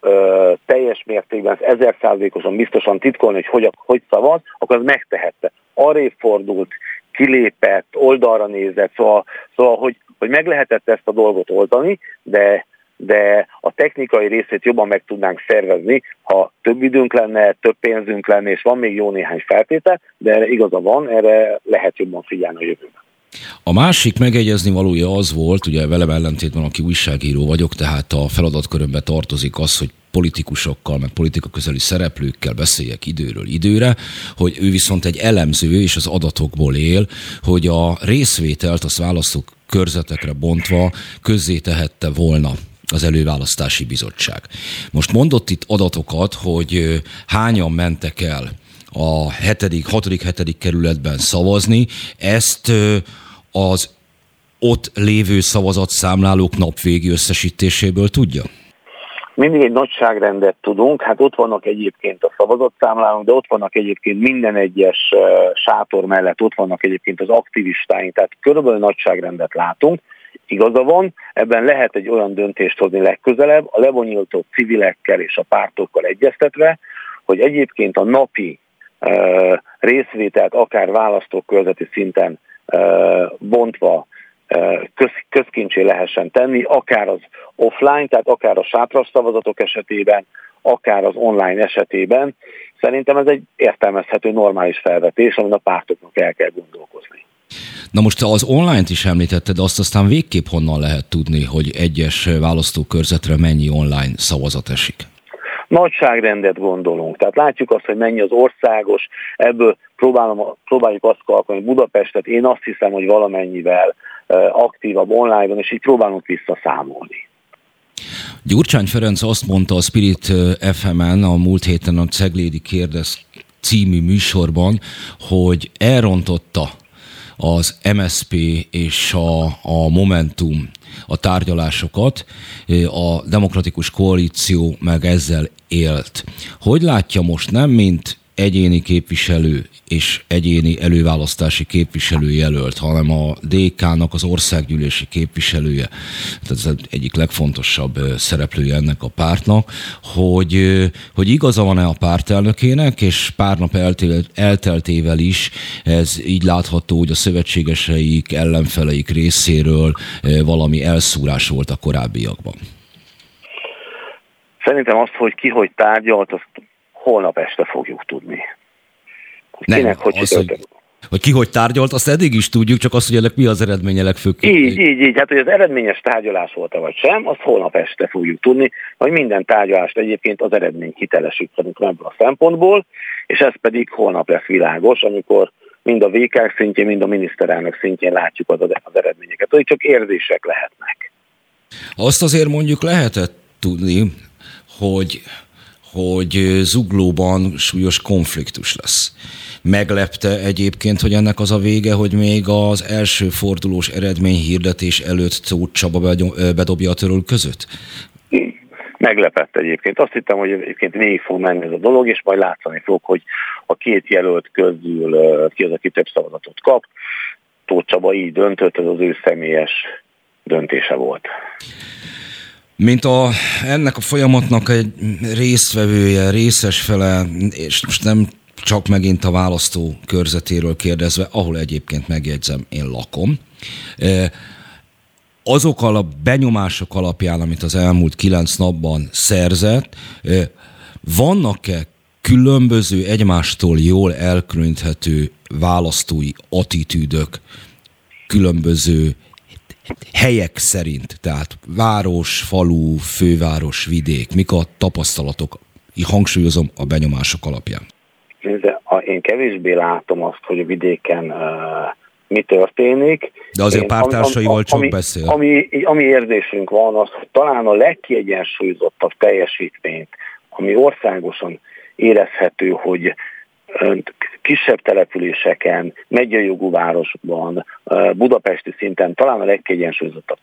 [SPEAKER 6] ö, teljes mértékben, ezer százalékosan biztosan titkolni, hogy hogy, hogy szavaz, akkor az megtehette. Arrébb fordult, kilépett, oldalra nézett, szóval, szóval hogy, hogy meg lehetett ezt a dolgot oldani, de de a technikai részét jobban meg tudnánk szervezni, ha több időnk lenne, több pénzünk lenne, és van még jó néhány feltétel, de erre igaza van, erre lehet jobban figyelni a jövőben.
[SPEAKER 1] A másik megegyezni valója az volt, ugye velem ellentétben, aki újságíró vagyok, tehát a feladatkörömbe tartozik az, hogy politikusokkal, meg politika közeli szereplőkkel beszéljek időről időre, hogy ő viszont egy elemző és az adatokból él, hogy a részvételt az választók körzetekre bontva közzé tehette volna az előválasztási bizottság. Most mondott itt adatokat, hogy hányan mentek el a 7., 6., 7. kerületben szavazni. Ezt az ott lévő szavazatszámlálók napvégi összesítéséből tudja?
[SPEAKER 6] Mindig egy nagyságrendet tudunk, hát ott vannak egyébként a szavazatszámlálók, de ott vannak egyébként minden egyes sátor mellett, ott vannak egyébként az aktivistáink, tehát körülbelül nagyságrendet látunk. Igaza van, ebben lehet egy olyan döntést hozni legközelebb, a lebonyolított civilekkel és a pártokkal egyeztetve, hogy egyébként a napi részvételt akár választókörzeti szinten bontva köz, közkincsé lehessen tenni, akár az offline, tehát akár a sátras szavazatok esetében, akár az online esetében. Szerintem ez egy értelmezhető normális felvetés, amin a pártoknak el kell gondolkozni.
[SPEAKER 1] Na most az online-t is említetted, azt aztán végképp honnan lehet tudni, hogy egyes választókörzetre mennyi online szavazat esik?
[SPEAKER 6] nagyságrendet gondolunk. Tehát látjuk azt, hogy mennyi az országos, ebből próbálom, próbáljuk azt kalkulni, Budapestet én azt hiszem, hogy valamennyivel aktívabb online-on, és így próbálunk visszaszámolni.
[SPEAKER 1] Gyurcsány Ferenc azt mondta a Spirit FM-en a múlt héten a Ceglédi Kérdez című műsorban, hogy elrontotta az MSP és a, a Momentum a tárgyalásokat, a demokratikus koalíció meg ezzel élt. Hogy látja most nem, mint egyéni képviselő és egyéni előválasztási képviselőjelölt, hanem a DK-nak az országgyűlési képviselője, tehát ez egyik legfontosabb szereplője ennek a pártnak, hogy, hogy igaza van-e a pártelnökének, és pár nap elteltével is ez így látható, hogy a szövetségeseik, ellenfeleik részéről valami elszúrás volt a korábbiakban.
[SPEAKER 6] Szerintem azt, hogy ki hogy tárgyalt, azt holnap este fogjuk tudni.
[SPEAKER 1] Nem, Kinek, hogy, az, hogy, hogy ki hogy tárgyalt, azt eddig is tudjuk, csak azt, hogy ennek mi az eredménye legfőképp.
[SPEAKER 6] Így, így, így. Hát, hogy az eredményes tárgyalás volt vagy sem, azt holnap este fogjuk tudni, hogy minden tárgyalást egyébként az eredmény hitelesíteni ebből a szempontból, és ez pedig holnap lesz világos, amikor mind a VK szintjén, mind a miniszterelnök szintjén látjuk az, az eredményeket. Hogy csak érzések lehetnek.
[SPEAKER 1] Azt azért mondjuk lehetett tudni, hogy hogy Zuglóban súlyos konfliktus lesz. Meglepte egyébként, hogy ennek az a vége, hogy még az első fordulós eredmény hirdetés előtt Tóth Csaba bedobja a törül között?
[SPEAKER 6] Meglepett egyébként. Azt hittem, hogy egyébként végig fog menni ez a dolog, és majd látszani fog, hogy a két jelölt közül ki az, aki több szavazatot kap. Tóth Csaba így döntött, ez az ő személyes döntése volt
[SPEAKER 1] mint a, ennek a folyamatnak egy résztvevője, részes fele, és most nem csak megint a választó körzetéről kérdezve, ahol egyébként megjegyzem, én lakom. Azokkal a benyomások alapján, amit az elmúlt kilenc napban szerzett, vannak-e különböző egymástól jól elkülöníthető választói attitűdök, különböző helyek szerint, tehát város, falu, főváros, vidék, mik a tapasztalatok, hangsúlyozom a benyomások alapján?
[SPEAKER 6] Én kevésbé látom azt, hogy a vidéken uh, mi történik.
[SPEAKER 1] De azért pártársaival csak
[SPEAKER 6] ami,
[SPEAKER 1] beszél.
[SPEAKER 6] Ami, ami érzésünk van, az, hogy talán a legkiegyensúlyozottabb teljesítményt, ami országosan érezhető, hogy kisebb településeken, megyajogú városban, budapesti szinten talán a legkiegyensúlyozottabb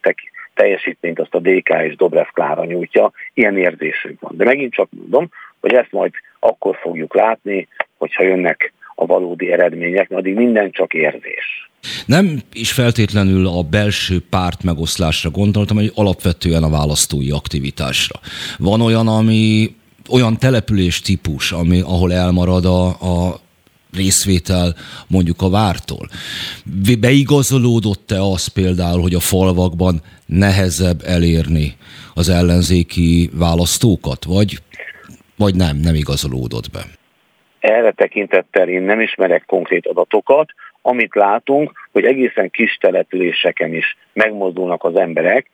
[SPEAKER 6] teljesítményt azt a DK és Dobrev Klára nyújtja, ilyen érzésünk van. De megint csak mondom, hogy ezt majd akkor fogjuk látni, hogyha jönnek a valódi eredmények, addig minden csak érzés.
[SPEAKER 1] Nem is feltétlenül a belső párt megoszlásra gondoltam, hogy alapvetően a választói aktivitásra. Van olyan, ami olyan település típus, ami, ahol elmarad a, a részvétel mondjuk a vártól. Beigazolódott-e az például, hogy a falvakban nehezebb elérni az ellenzéki választókat, vagy, vagy nem, nem igazolódott be?
[SPEAKER 6] Erre tekintettel én nem ismerek konkrét adatokat, amit látunk, hogy egészen kis településeken is megmozdulnak az emberek,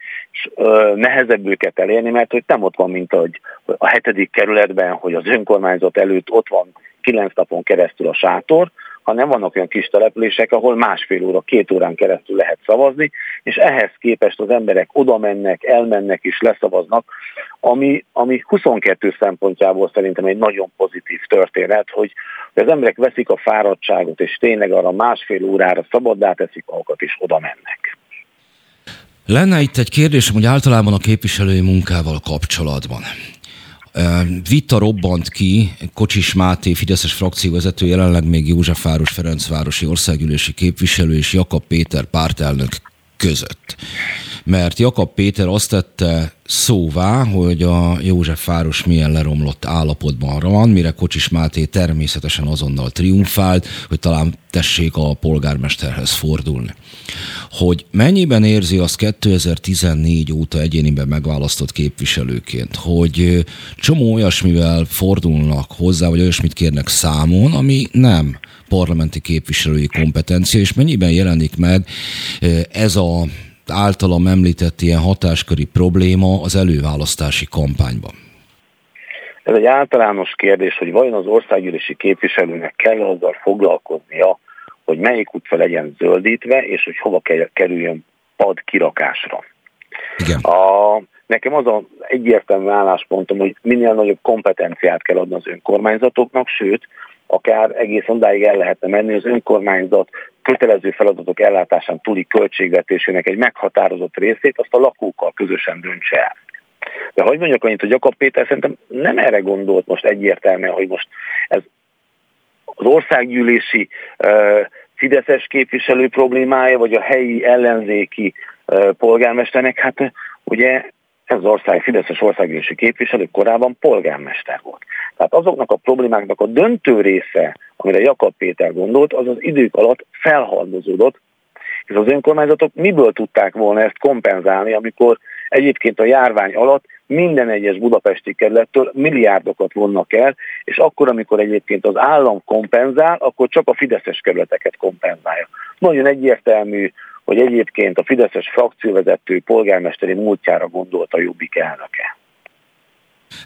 [SPEAKER 6] nehezebb őket elérni, mert hogy nem ott van, mint ahogy a hetedik kerületben, hogy az önkormányzat előtt ott van kilenc napon keresztül a sátor, hanem vannak olyan kis települések, ahol másfél óra, két órán keresztül lehet szavazni, és ehhez képest az emberek oda mennek, elmennek és leszavaznak, ami, ami 22 szempontjából szerintem egy nagyon pozitív történet, hogy az emberek veszik a fáradtságot, és tényleg arra másfél órára szabaddá teszik magukat, és oda mennek.
[SPEAKER 1] Lenne itt egy kérdésem, hogy általában a képviselői munkával kapcsolatban. Vita robbant ki Kocsis Máté, Fideszes frakcióvezető, jelenleg még Józsefváros Ferencvárosi országgyűlési képviselő és Jakab Péter pártelnök között. Mert Jakab Péter azt tette szóvá, hogy a József milyen leromlott állapotban van, mire Kocsis Máté természetesen azonnal triumfált, hogy talán tessék a polgármesterhez fordulni. Hogy mennyiben érzi azt 2014 óta egyéniben megválasztott képviselőként, hogy csomó olyasmivel fordulnak hozzá, vagy olyasmit kérnek számon, ami nem parlamenti képviselői kompetencia, és mennyiben jelenik meg ez a általam említett ilyen hatásköri probléma az előválasztási kampányban?
[SPEAKER 6] Ez egy általános kérdés, hogy vajon az országgyűlési képviselőnek kell azzal foglalkoznia, hogy melyik utca legyen zöldítve, és hogy hova kerüljön pad kirakásra.
[SPEAKER 1] Igen.
[SPEAKER 6] A, nekem az az egyértelmű álláspontom, hogy minél nagyobb kompetenciát kell adni az önkormányzatoknak, sőt, akár egész ondáig el lehetne menni, az önkormányzat kötelező feladatok ellátásán túli költségvetésének egy meghatározott részét azt a lakókkal közösen döntse el. De hogy mondjak annyit, hogy Jakab Péter szerintem nem erre gondolt most egyértelműen, hogy most ez az országgyűlési uh, fideszes képviselő problémája, vagy a helyi ellenzéki uh, polgármesternek, hát ugye ez az ország Fideszes országgyűlési képviselő korábban polgármester volt. Tehát azoknak a problémáknak a döntő része, amire Jakab Péter gondolt, az az idők alatt felhaldozódott, és az önkormányzatok miből tudták volna ezt kompenzálni, amikor egyébként a járvány alatt minden egyes budapesti kerülettől milliárdokat vonnak el, és akkor, amikor egyébként az állam kompenzál, akkor csak a fideszes kerületeket kompenzálja. Nagyon egyértelmű, hogy egyébként a fideszes frakcióvezető polgármesteri múltjára gondolt a Jobbik elnöke.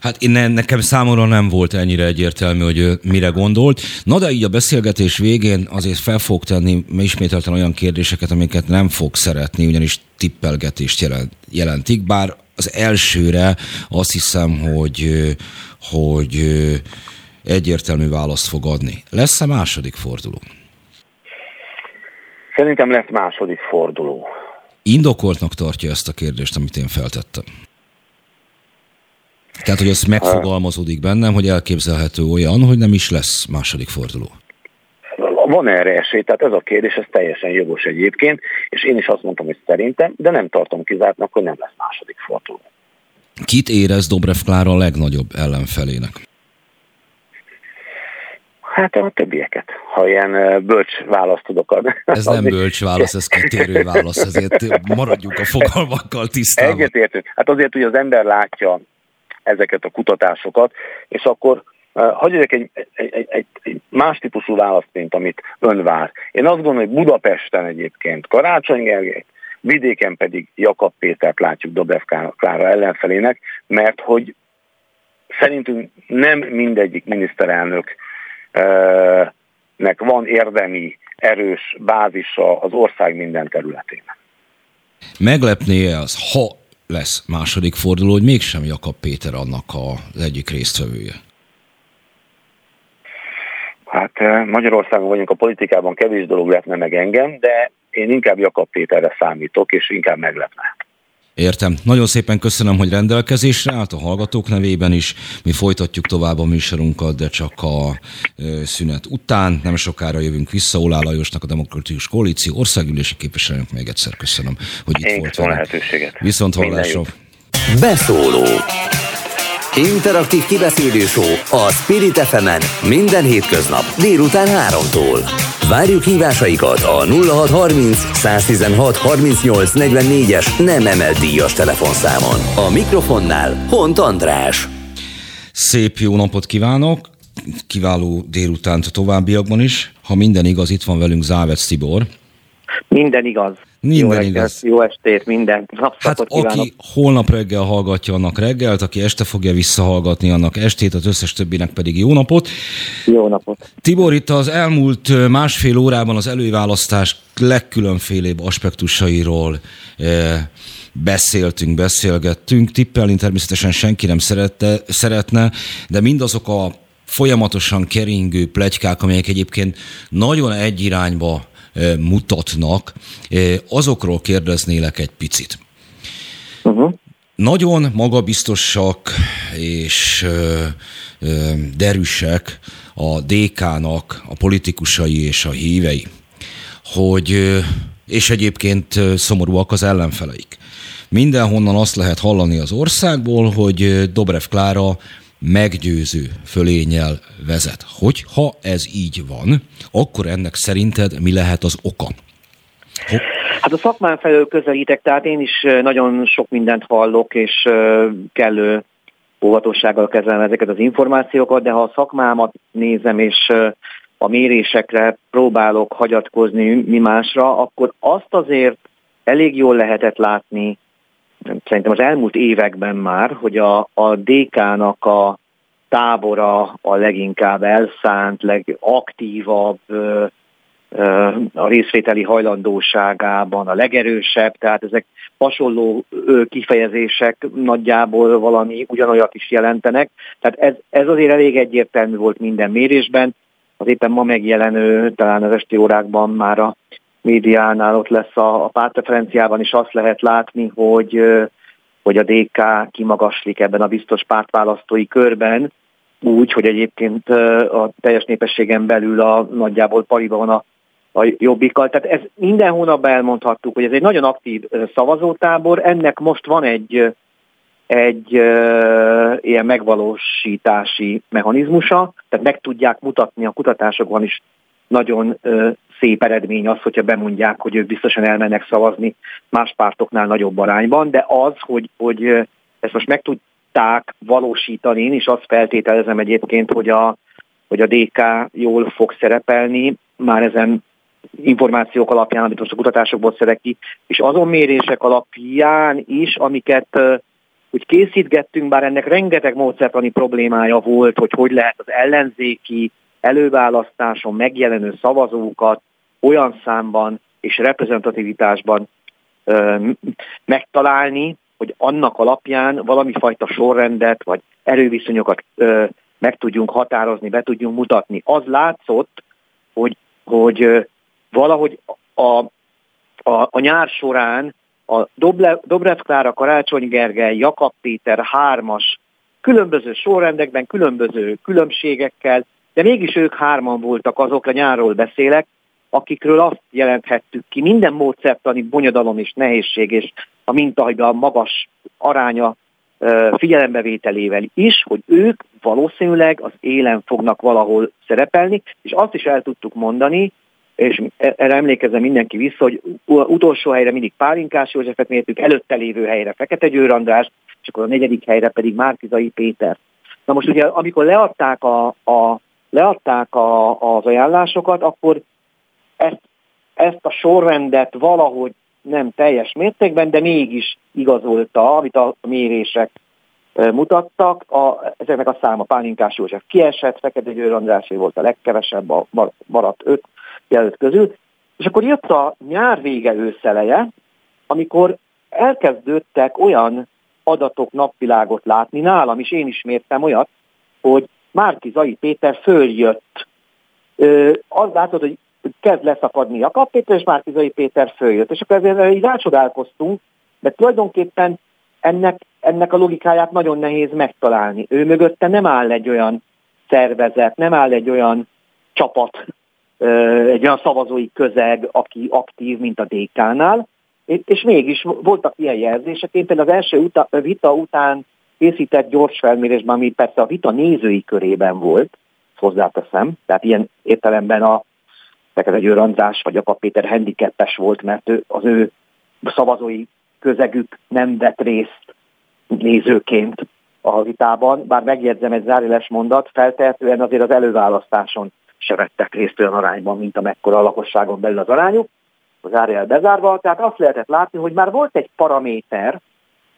[SPEAKER 1] Hát én nekem számomra nem volt ennyire egyértelmű, hogy mire gondolt. Na de így a beszélgetés végén azért fel fog tenni ismételten olyan kérdéseket, amiket nem fog szeretni, ugyanis tippelgetést jelent, jelentik, bár az elsőre azt hiszem, hogy, hogy egyértelmű választ fog adni. Lesz-e második forduló?
[SPEAKER 6] Szerintem lesz második forduló.
[SPEAKER 1] Indokoltnak tartja ezt a kérdést, amit én feltettem. Tehát, hogy ez megfogalmazódik bennem, hogy elképzelhető olyan, hogy nem is lesz második forduló.
[SPEAKER 6] Van erre esély, tehát ez a kérdés, ez teljesen jogos egyébként, és én is azt mondtam, hogy szerintem, de nem tartom kizártnak, hogy nem lesz második forduló.
[SPEAKER 1] Kit érez Dobrev Klára a legnagyobb ellenfelének?
[SPEAKER 6] Hát a többieket, ha ilyen bölcs választ tudok adni.
[SPEAKER 1] Ez nem bölcs válasz, ez kitérő válasz, ezért maradjunk a fogalmakkal tisztában.
[SPEAKER 6] Egyetértünk. Hát azért, hogy az ember látja ezeket a kutatásokat, és akkor hagyjuk egy, egy, egy, egy, egy más típusú választ, mint amit ön vár. Én azt gondolom, hogy Budapesten egyébként Karácsony Gergely, vidéken pedig Jakab Pétert látjuk Dobrev Klára ellenfelének, mert hogy szerintünk nem mindegyik miniszterelnök nek van érdemi, erős bázisa az ország minden területén.
[SPEAKER 1] Meglepné az, ha lesz második forduló, hogy mégsem Jakab Péter annak az egyik résztvevője?
[SPEAKER 6] Hát Magyarországon vagyunk a politikában, kevés dolog lepne meg engem, de én inkább Jakab Péterre számítok, és inkább meglepne.
[SPEAKER 1] Értem. Nagyon szépen köszönöm, hogy rendelkezésre állt a hallgatók nevében is. Mi folytatjuk tovább a műsorunkat, de csak a szünet után. Nem sokára jövünk vissza. Olá Lajosnak, a Demokratikus Koalíció országgyűlési képviselőnek még egyszer köszönöm, hogy itt
[SPEAKER 6] Én
[SPEAKER 1] volt.
[SPEAKER 6] a lehetőséget.
[SPEAKER 1] Viszont hallásra.
[SPEAKER 3] Beszóló Interaktív kibeszélő a Spirit fm minden hétköznap délután 3-tól. Várjuk hívásaikat a 0630 116 38 44-es nem emelt díjas telefonszámon. A mikrofonnál Hont András.
[SPEAKER 1] Szép jó napot kívánok! Kiváló délutánt továbbiakban is. Ha minden igaz, itt van velünk Závec Tibor.
[SPEAKER 7] Minden igaz.
[SPEAKER 1] Minden
[SPEAKER 7] jó reggelt,
[SPEAKER 1] igaz.
[SPEAKER 7] Jó estét, minden.
[SPEAKER 1] Hát
[SPEAKER 7] Napszakot kívánok.
[SPEAKER 1] aki holnap reggel hallgatja, annak reggelt, aki este fogja visszahallgatni, annak estét, az összes többinek pedig jó napot.
[SPEAKER 7] Jó napot.
[SPEAKER 1] Tibor, itt az elmúlt másfél órában az előválasztás legkülönfélébb aspektusairól beszéltünk, beszélgettünk. Tippelni természetesen senki nem szerette, szeretne, de mindazok a folyamatosan keringő plegykák, amelyek egyébként nagyon egy irányba mutatnak, azokról kérdeznélek egy picit.
[SPEAKER 7] Uh-huh.
[SPEAKER 1] Nagyon magabiztosak és derűsek a DK-nak a politikusai és a hívei, hogy, és egyébként szomorúak az ellenfeleik. Mindenhonnan azt lehet hallani az országból, hogy Dobrev Klára meggyőző fölényel vezet. Hogyha ez így van, akkor ennek szerinted mi lehet az oka?
[SPEAKER 7] Hát a szakmán felől közelítek, tehát én is nagyon sok mindent hallok, és kellő óvatossággal kezelem ezeket az információkat, de ha a szakmámat nézem, és a mérésekre próbálok hagyatkozni mi másra, akkor azt azért elég jól lehetett látni, szerintem az elmúlt években már, hogy a, a DK-nak a tábora a leginkább elszánt, legaktívabb, a részvételi hajlandóságában a legerősebb, tehát ezek hasonló kifejezések nagyjából valami ugyanolyat is jelentenek. Tehát ez, ez azért elég egyértelmű volt minden mérésben. Az éppen ma megjelenő, talán az esti órákban már a médiánál ott lesz a, a pártreferenciában is azt lehet látni, hogy, hogy a DK kimagaslik ebben a biztos pártválasztói körben, úgy, hogy egyébként a teljes népességen belül a nagyjából pariba van a a jobbikkal. Tehát ez minden hónapban elmondhattuk, hogy ez egy nagyon aktív szavazótábor, ennek most van egy, egy ö, ilyen megvalósítási mechanizmusa, tehát meg tudják mutatni a kutatásokban is nagyon szép eredmény az, hogyha bemondják, hogy ők biztosan elmennek szavazni más pártoknál nagyobb arányban, de az, hogy, hogy ezt most meg tudták valósítani, én is azt feltételezem egyébként, hogy a, hogy a DK jól fog szerepelni, már ezen információk alapján, amit most a kutatásokból szedek ki, és azon mérések alapján is, amiket úgy készítgettünk, bár ennek rengeteg módszertani problémája volt, hogy hogy lehet az ellenzéki előválasztáson megjelenő szavazókat olyan számban és reprezentativitásban ö, megtalálni, hogy annak alapján valami fajta sorrendet vagy erőviszonyokat ö, meg tudjunk határozni, be tudjunk mutatni. Az látszott, hogy, hogy ö, valahogy a, a, a nyár során a Doble, Dobrev Klára, Karácsony Gergely, Jakab Péter hármas különböző sorrendekben, különböző különbségekkel, de mégis ők hárman voltak azok, a nyárról beszélek, akikről azt jelenthettük ki, minden módszertani bonyodalom és nehézség és a mintahajban magas aránya figyelembevételével is, hogy ők valószínűleg az élen fognak valahol szerepelni, és azt is el tudtuk mondani, és erre emlékezem mindenki vissza, hogy utolsó helyre mindig Pálinkás Józsefet mértük, előtte lévő helyre Fekete Győr András, és akkor a negyedik helyre pedig Márkizai Péter. Na most ugye, amikor leadták, a, a, leadták a, az ajánlásokat, akkor ezt, ezt a sorrendet valahogy nem teljes mértékben, de mégis igazolta, amit a mérések mutattak. A, ezeknek a száma Pálinkás József kiesett, Fekete Győr Andrásé volt a legkevesebb, a mar- maradt öt jelölt közül. És akkor jött a nyár vége őszeleje, amikor elkezdődtek olyan adatok napvilágot látni, nálam is én ismertem olyat, hogy Márki Zai Péter följött. Ö, az látod, hogy kezd leszakadni a Péter, és Márki Zai Péter följött. És akkor ezért így rácsodálkoztunk, de tulajdonképpen ennek, ennek a logikáját nagyon nehéz megtalálni. Ő mögötte nem áll egy olyan szervezet, nem áll egy olyan csapat, egy olyan szavazói közeg, aki aktív, mint a DK-nál, és mégis voltak ilyen jelzések. Én például az első vita után készített gyors felmérésben, ami persze a vita nézői körében volt, hozzáteszem, tehát ilyen értelemben a Fekete Győr András vagy a Péter handicapes volt, mert ő, az ő szavazói közegük nem vett részt nézőként a vitában, bár megjegyzem egy záréles mondat, feltehetően azért az előválasztáson se vettek részt olyan arányban, mint amekkora a lakosságon belül az arányuk, az árjel bezárva, tehát azt lehetett látni, hogy már volt egy paraméter,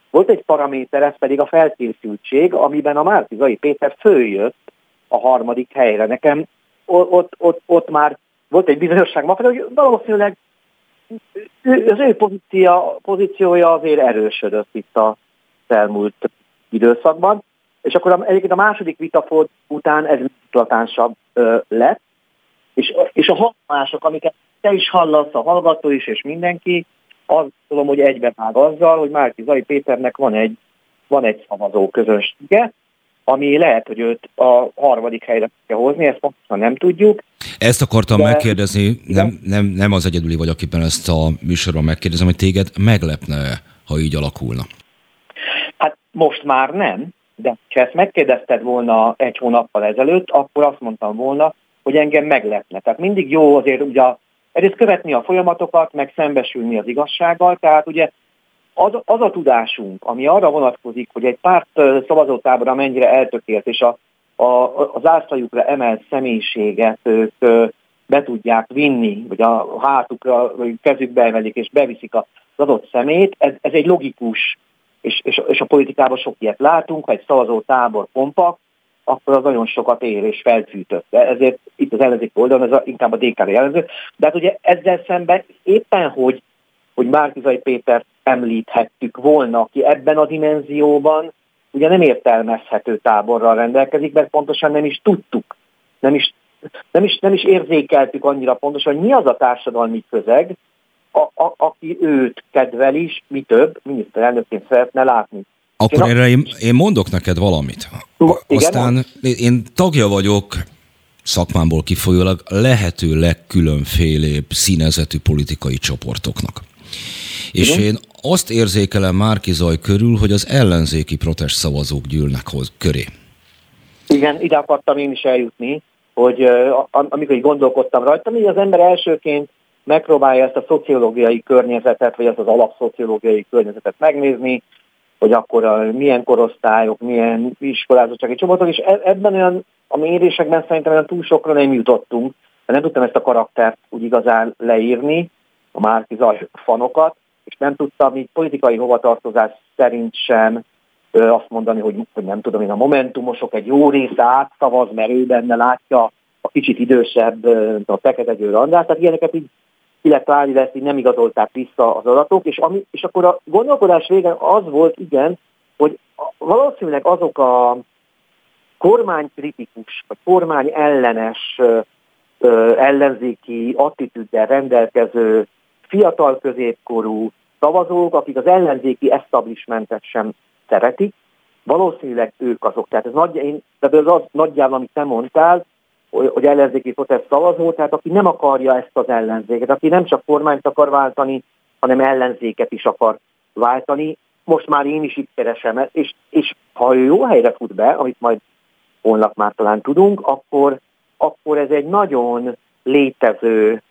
[SPEAKER 7] volt egy paraméter, ez pedig a felkészültség, amiben a Márkizai Péter följött a harmadik helyre. Nekem ott, ott, ott már volt egy bizonyosság ma, hogy valószínűleg az ő pozícia, pozíciója azért erősödött itt a elmúlt időszakban, és akkor egyébként a második vitaford után ez eklatánsabb lett, és, és a hatások, amiket te is hallasz, a hallgató is, és mindenki, azt tudom, hogy egybevág azzal, hogy Márki Zai Péternek van egy, van egy szavazó közössége, ami lehet, hogy őt a harmadik helyre kell hozni, ezt pontosan nem tudjuk.
[SPEAKER 1] Ezt akartam de... megkérdezni, nem, nem, nem az egyedüli vagy, akiben ezt a műsorban megkérdezem, hogy téged meglepne ha így alakulna?
[SPEAKER 7] Hát most már nem, de ha ezt megkérdezted volna egy hónappal ezelőtt, akkor azt mondtam volna, hogy engem meglepne. Tehát mindig jó azért ugye egyrészt követni a folyamatokat, meg szembesülni az igazsággal, tehát ugye az, az a tudásunk, ami arra vonatkozik, hogy egy párt szavazótábora mennyire eltökélt, és a, a, az ászlajukra emelt személyiséget ők be tudják vinni, vagy a hátukra, vagy kezükbe emelik, és beviszik az adott szemét, ez, ez egy logikus, és, és, és a politikában sok ilyet látunk, ha egy szavazótábor kompakt, akkor az nagyon sokat ér és felfűtött. De ezért itt az ellenzék oldalon ez a, inkább a DK-re jellemző. De hát ugye ezzel szemben éppen, hogy, hogy Márkizai Péter említhettük volna, aki ebben a dimenzióban ugye nem értelmezhető táborral rendelkezik, mert pontosan nem is tudtuk, nem is, nem is, nem is érzékeltük annyira pontosan, hogy mi az a társadalmi közeg, a, a, aki őt kedvel is, mi több, miniszterelnökként szeretne látni.
[SPEAKER 1] Akkor én, erre én, én mondok neked valamit. Igen, Aztán én tagja vagyok szakmámból kifolyólag lehető legkülönfélébb színezetű politikai csoportoknak. És Igen? én azt érzékelem Márki Zaj körül, hogy az ellenzéki protest szavazók gyűlnek hoz, köré.
[SPEAKER 7] Igen, ide akartam én is eljutni, hogy amikor így gondolkodtam rajta, hogy az ember elsőként megpróbálja ezt a szociológiai környezetet, vagy ezt az alapszociológiai környezetet megnézni, hogy akkor a, milyen korosztályok, milyen iskolázottsági csoportok, és e, ebben olyan a mérésekben szerintem olyan túl sokra nem jutottunk, mert nem tudtam ezt a karaktert úgy igazán leírni, a Márki Zaj fanokat, és nem tudtam így politikai hovatartozás szerint sem ö, azt mondani, hogy, hogy nem tudom én, a momentumosok egy jó része átszavaz, mert ő benne látja a kicsit idősebb, a Fekete Győr András, tehát ilyeneket így illetve de ezt így nem igazolták vissza az adatok, és, ami, és akkor a gondolkodás vége az volt, igen, hogy valószínűleg azok a kormánykritikus, vagy kormány ellenes ellenzéki attitűddel rendelkező fiatal középkorú szavazók, akik az ellenzéki establishmentet sem szeretik, valószínűleg ők azok. Tehát ez, nagy, én, tehát ez az nagyjából, amit te mondtál, hogy ellenzéki protest szavazó, tehát aki nem akarja ezt az ellenzéket, aki nem csak kormányt akar váltani, hanem ellenzéket is akar váltani. Most már én is itt keresem, és, és ha ő jó helyre fut be, amit majd holnap már talán tudunk, akkor, akkor ez egy nagyon létező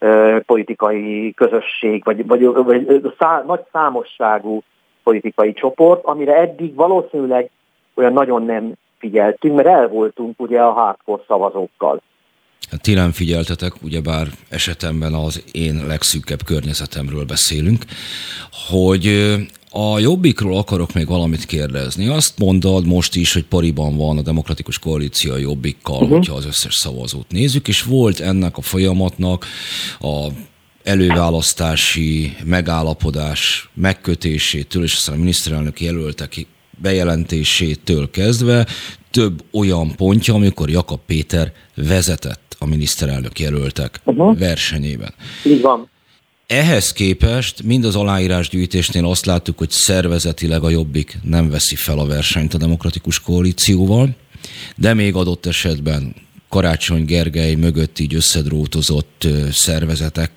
[SPEAKER 7] uh, politikai közösség, vagy, vagy, vagy szá, nagy számosságú politikai csoport, amire eddig valószínűleg olyan nagyon nem figyeltünk, mert el voltunk ugye a hardcore szavazókkal.
[SPEAKER 1] Hát ti nem figyeltetek, ugyebár esetemben az én legszűkebb környezetemről beszélünk, hogy a Jobbikról akarok még valamit kérdezni. Azt mondod most is, hogy pariban van a demokratikus koalíció a Jobbikkal, uh-huh. hogyha az összes szavazót nézzük, és volt ennek a folyamatnak a előválasztási megállapodás megkötésétől, és aztán a miniszterelnök jelöltek bejelentésétől kezdve több olyan pontja, amikor Jakab Péter vezetett a miniszterelnök jelöltek uh-huh. versenyében.
[SPEAKER 7] Így van.
[SPEAKER 1] Ehhez képest mind az aláírásgyűjtésnél azt láttuk, hogy szervezetileg a Jobbik nem veszi fel a versenyt a demokratikus koalícióval, de még adott esetben Karácsony Gergely mögött így összedrótozott szervezetek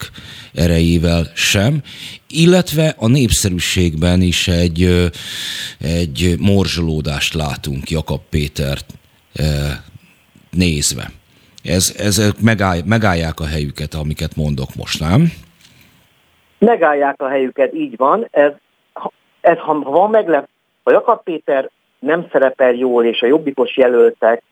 [SPEAKER 1] erejével sem, illetve a népszerűségben is egy, egy morzsolódást látunk Jakab Pétert nézve. Ez, ezek megáll, megállják a helyüket, amiket mondok most, nem?
[SPEAKER 7] Megállják a helyüket, így van. Ez, ez ha van meglep, ha Jakab Péter nem szerepel jól, és a jobbikos jelöltek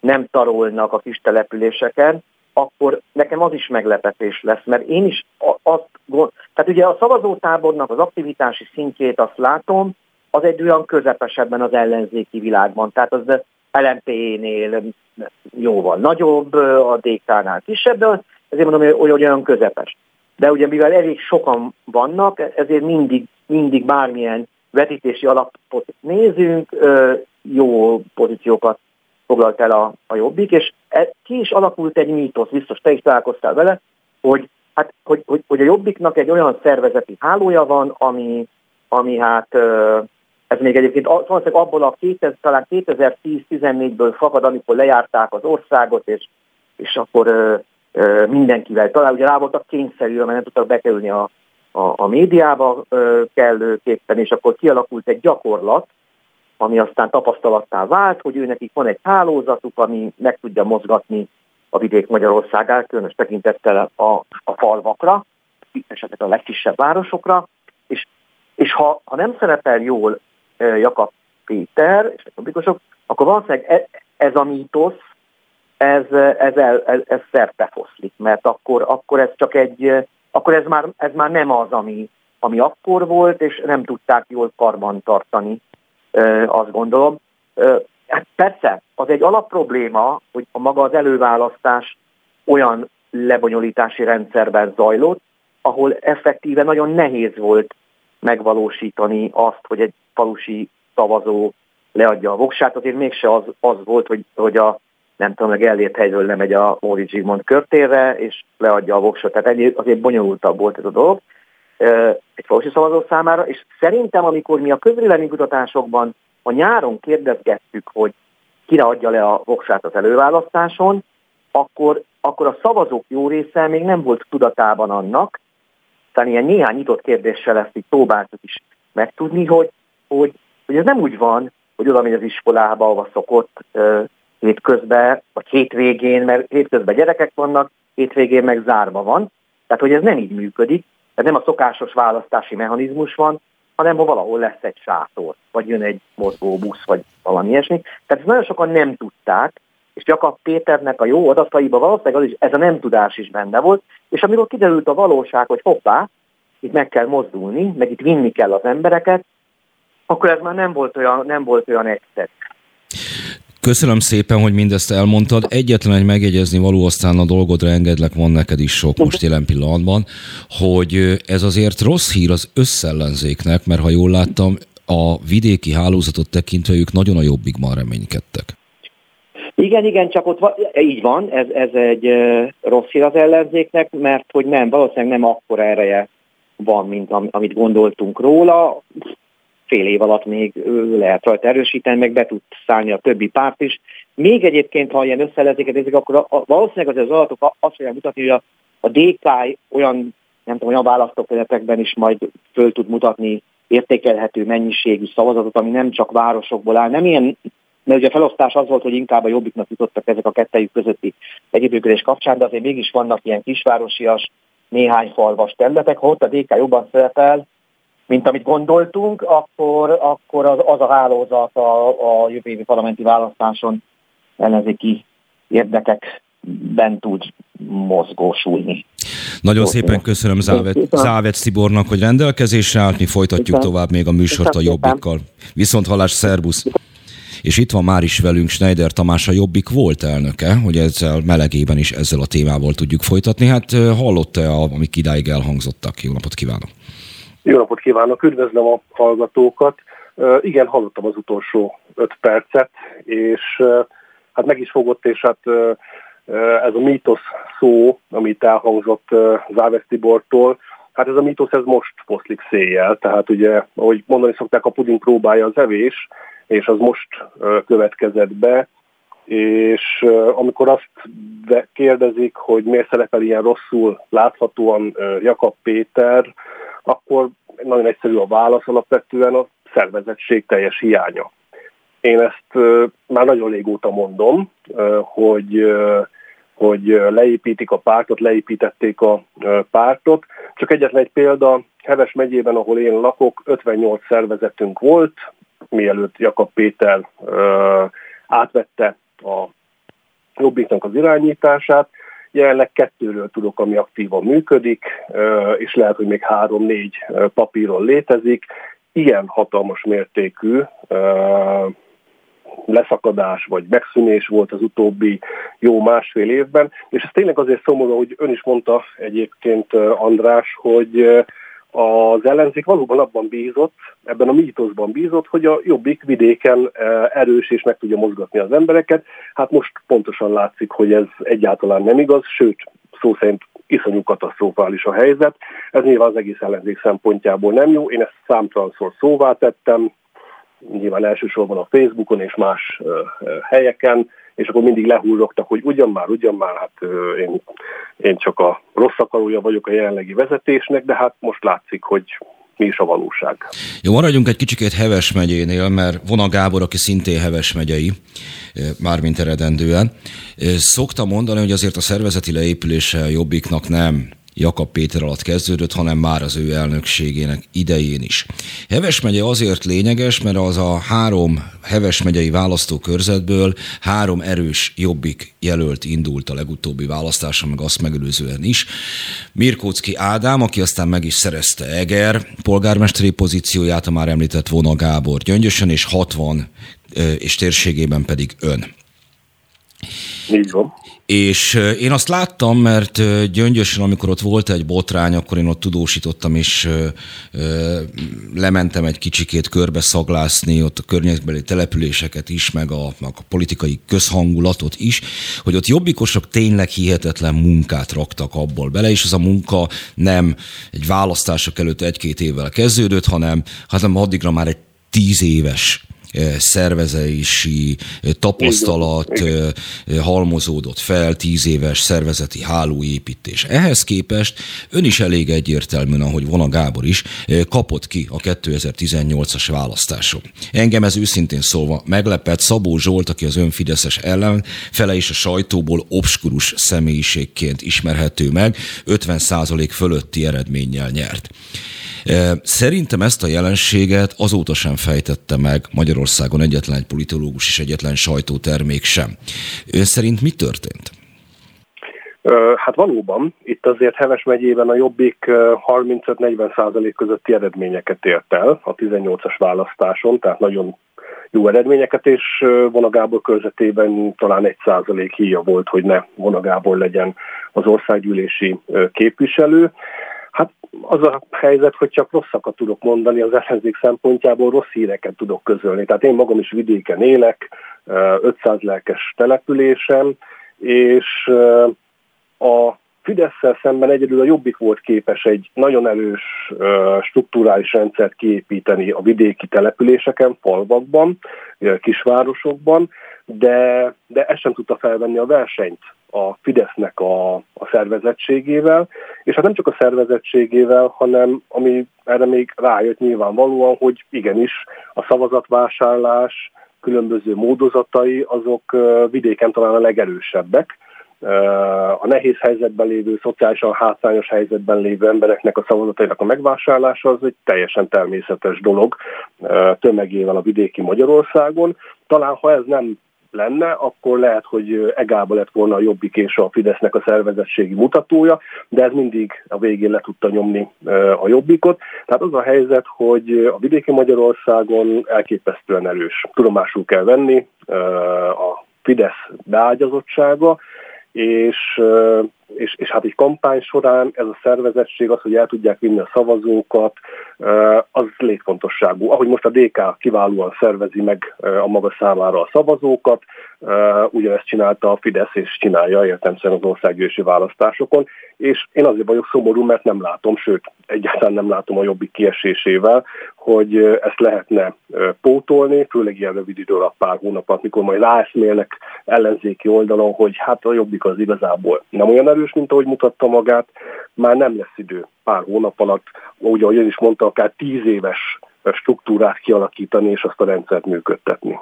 [SPEAKER 7] nem tarolnak a kis településeken, akkor nekem az is meglepetés lesz, mert én is azt gond... tehát ugye a szavazótábornak az aktivitási szintjét azt látom, az egy olyan közepesebben az ellenzéki világban, tehát az LMP-nél jóval nagyobb, a DK-nál kisebb, de ezért mondom, hogy olyan közepes. De ugye mivel elég sokan vannak, ezért mindig, mindig bármilyen vetítési alapot nézünk, jó pozíciókat foglalt el a, a Jobbik, és e, ki is alakult egy mítosz, biztos te is találkoztál vele, hogy, hát, hogy, hogy, hogy a Jobbiknak egy olyan szervezeti hálója van, ami, ami hát ez még egyébként valószínűleg abból a 2000, talán 2010-14-ből fakad, amikor lejárták az országot, és, és akkor ö, ö, mindenkivel talán ugye rá voltak kényszerűen, mert nem tudtak bekerülni a, a, a médiába ö, kellőképpen, és akkor kialakult egy gyakorlat, ami aztán tapasztalattá vált, hogy ő nekik van egy hálózatuk, ami meg tudja mozgatni a vidék Magyarországát, különös tekintettel a, a falvakra, esetleg a legkisebb városokra, és, és ha, ha nem szerepel jól e, Jakab Péter és a publikusok, akkor valószínűleg ez, ez a mítosz, ez, ez, el, ez, ez szerte foszlik, mert akkor, akkor ez csak egy, akkor ez már, ez már nem az, ami, ami akkor volt, és nem tudták jól karban tartani azt gondolom. Hát persze, az egy alapprobléma, hogy a maga az előválasztás olyan lebonyolítási rendszerben zajlott, ahol effektíve nagyon nehéz volt megvalósítani azt, hogy egy falusi szavazó leadja a voksát, azért mégse az, az volt, hogy, hogy a nem tudom, meg elért helyről lemegy a Móri Zsigmond körtére, és leadja a voksot. Tehát ennyi, azért bonyolultabb volt ez a dolog egy falusi szavazó számára, és szerintem, amikor mi a közvéleménykutatásokban a nyáron kérdezgettük, hogy kire adja le a voksát az előválasztáson, akkor, akkor a szavazók jó része még nem volt tudatában annak, tehát ilyen néhány nyitott kérdéssel ezt így próbáltuk is megtudni, hogy, hogy, hogy ez nem úgy van, hogy oda megy az iskolába, ahova szokott uh, hétközben, vagy hétvégén, mert hétközben gyerekek vannak, hétvégén meg zárva van. Tehát, hogy ez nem így működik, tehát nem a szokásos választási mechanizmus van, hanem ha valahol lesz egy sátor, vagy jön egy mozgó vagy valami ilyesmi. Tehát ezt nagyon sokan nem tudták, és Jakab Péternek a jó adataiban valószínűleg az is, ez a nem tudás is benne volt, és amikor kiderült a valóság, hogy hoppá, itt meg kell mozdulni, meg itt vinni kell az embereket, akkor ez már nem volt olyan, nem volt olyan egyszerű.
[SPEAKER 1] Köszönöm szépen, hogy mindezt elmondtad. Egyetlen egy megjegyezni való, aztán a dolgodra engedlek, van neked is sok most jelen pillanatban, hogy ez azért rossz hír az összellenzéknek, mert ha jól láttam, a vidéki hálózatot tekintve ők nagyon a jobbikban reménykedtek.
[SPEAKER 7] Igen, igen, csak ott van, így van, ez, ez egy rossz hír az ellenzéknek, mert hogy nem, valószínűleg nem akkora ereje van, mint amit gondoltunk róla fél év alatt még lehet rajta erősíteni, meg be tud szállni a többi párt is. Még egyébként, ha ilyen összelezéket nézik, akkor a, a, valószínűleg az, az adatok azt fogják mutatni, hogy a, a DK olyan, nem tudom, olyan választókörzetekben is majd föl tud mutatni értékelhető mennyiségű szavazatot, ami nem csak városokból áll, nem ilyen mert ugye a felosztás az volt, hogy inkább a jobbiknak jutottak ezek a kettejük közötti együttműködés kapcsán, de azért mégis vannak ilyen kisvárosias, néhány falvas területek, ha ott a DK jobban szerepel, mint amit gondoltunk, akkor, akkor az, az a hálózat a, a jövő évi parlamenti választáson ellenzéki érdekekben tud mozgósulni.
[SPEAKER 1] Nagyon szépen köszönöm Závet, Závet Szibornak, hogy rendelkezésre állt, mi folytatjuk tovább még a műsort a Jobbikkal. Viszont hallás, szervusz! És itt van már is velünk Schneider Tamás, a Jobbik volt elnöke, hogy ezzel melegében is ezzel a témával tudjuk folytatni. Hát hallott-e, amik idáig elhangzottak? Jó napot kívánok!
[SPEAKER 8] Jó napot kívánok, üdvözlöm a hallgatókat. Igen, hallottam az utolsó öt percet, és hát meg is fogott, és hát ez a mítosz szó, amit elhangzott Závesz Tibortól, Hát ez a mítosz ez most foszlik széjjel, tehát ugye, ahogy mondani szokták, a puding próbálja az evés, és az most következett be, és amikor azt kérdezik, hogy miért szerepel ilyen rosszul láthatóan Jakab Péter, akkor nagyon egyszerű a válasz alapvetően a szervezettség teljes hiánya. Én ezt már nagyon régóta mondom, hogy hogy leépítik a pártot, leépítették a pártot. Csak egyetlen egy példa, Heves megyében, ahol én lakok, 58 szervezetünk volt, mielőtt Jakab Péter átvette a Jobbiknak az irányítását. Jelenleg kettőről tudok, ami aktívan működik, és lehet, hogy még három-négy papíron létezik. Ilyen hatalmas mértékű leszakadás vagy megszűnés volt az utóbbi jó másfél évben, és ez tényleg azért szomorú, hogy ön is mondta egyébként András, hogy az ellenzék valóban abban bízott, ebben a mítoszban bízott, hogy a jobbik vidéken erős és meg tudja mozgatni az embereket. Hát most pontosan látszik, hogy ez egyáltalán nem igaz, sőt, szó szerint iszonyú katasztrofális a helyzet. Ez nyilván az egész ellenzék szempontjából nem jó. Én ezt számtalanszor szóvá tettem, nyilván elsősorban a Facebookon és más helyeken, és akkor mindig lehullogtak, hogy ugyan már, ugyan már, hát én, én csak a rossz akarója vagyok a jelenlegi vezetésnek, de hát most látszik, hogy mi is a valóság.
[SPEAKER 1] Jó, maradjunk egy kicsikét Heves megyénél, mert Vona Gábor, aki szintén Heves megyei, mármint eredendően, szokta mondani, hogy azért a szervezeti leépülése Jobbiknak nem Jakab Péter alatt kezdődött, hanem már az ő elnökségének idején is. Heves megye azért lényeges, mert az a három Heves megyei választókörzetből három erős jobbik jelölt indult a legutóbbi választáson, meg azt megelőzően is. Mirkócki Ádám, aki aztán meg is szerezte Eger polgármesteri pozícióját, a már említett Vona Gábor Gyöngyösen, és 60 és térségében pedig ön.
[SPEAKER 8] Így van.
[SPEAKER 1] És én azt láttam, mert gyöngyösen, amikor ott volt egy botrány, akkor én ott tudósítottam, és lementem egy kicsikét körbe szaglászni, ott a környezetbeli településeket is, meg a, meg a politikai közhangulatot is, hogy ott jobbikosok tényleg hihetetlen munkát raktak abból bele, és az a munka nem egy választások előtt egy-két évvel kezdődött, hanem, hanem addigra már egy tíz éves szervezési tapasztalat halmozódott fel, tíz éves szervezeti hálóépítés. Ehhez képest ön is elég egyértelműen, ahogy Vona Gábor is, kapott ki a 2018-as választáson. Engem ez őszintén szólva meglepett, Szabó Zsolt, aki az ön Fideszes ellenfele is a sajtóból obskurus személyiségként ismerhető meg, 50% fölötti eredménnyel nyert. Szerintem ezt a jelenséget azóta sem fejtette meg Magyarországon egyetlen egy politológus és egyetlen sajtótermék sem. Ön szerint mi történt?
[SPEAKER 8] Hát valóban, itt azért Heves megyében a Jobbik 35-40 százalék közötti eredményeket ért el a 18-as választáson, tehát nagyon jó eredményeket, és Vona Gábor körzetében talán egy százalék híja volt, hogy ne Vona Gábor legyen az országgyűlési képviselő. Hát az a helyzet, hogy csak rosszakat tudok mondani az ellenzék szempontjából, rossz híreket tudok közölni. Tehát én magam is vidéken élek, 500 lelkes településem, és a Fidesz szemben egyedül a Jobbik volt képes egy nagyon erős strukturális rendszert kiépíteni a vidéki településeken, falvakban, kisvárosokban, de, de ezt sem tudta felvenni a versenyt a Fidesznek a, a szervezettségével, és hát nem csak a szervezettségével, hanem ami erre még rájött nyilvánvalóan, hogy igenis a szavazatvásárlás különböző módozatai azok vidéken talán a legerősebbek, a nehéz helyzetben lévő, szociálisan hátrányos helyzetben lévő embereknek a szavazatainak a megvásárlása az egy teljesen természetes dolog tömegével a vidéki Magyarországon. Talán ha ez nem lenne, akkor lehet, hogy egába lett volna a Jobbik és a Fidesznek a szervezettségi mutatója, de ez mindig a végén le tudta nyomni a Jobbikot. Tehát az a helyzet, hogy a vidéki Magyarországon elképesztően erős. Tudomásul kell venni a Fidesz beágyazottsága, és, és, és hát egy kampány során ez a szervezettség, az, hogy el tudják vinni a szavazókat, az létfontosságú. Ahogy most a DK kiválóan szervezi meg a maga számára a szavazókat, ugyanezt csinálta a Fidesz, és csinálja értelmszerűen az országgyűlési választásokon, és én azért vagyok szomorú, mert nem látom, sőt, egyáltalán nem látom a jobbik kiesésével, hogy ezt lehetne pótolni, főleg ilyen rövid idő alatt pár hónap mikor majd ráeszmélnek ellenzéki oldalon, hogy hát a jobbik az igazából nem olyan erős, mint ahogy mutatta magát, már nem lesz idő pár hónap alatt, úgy ahogy ön is mondta, akár tíz éves struktúrát kialakítani és azt a rendszert működtetni.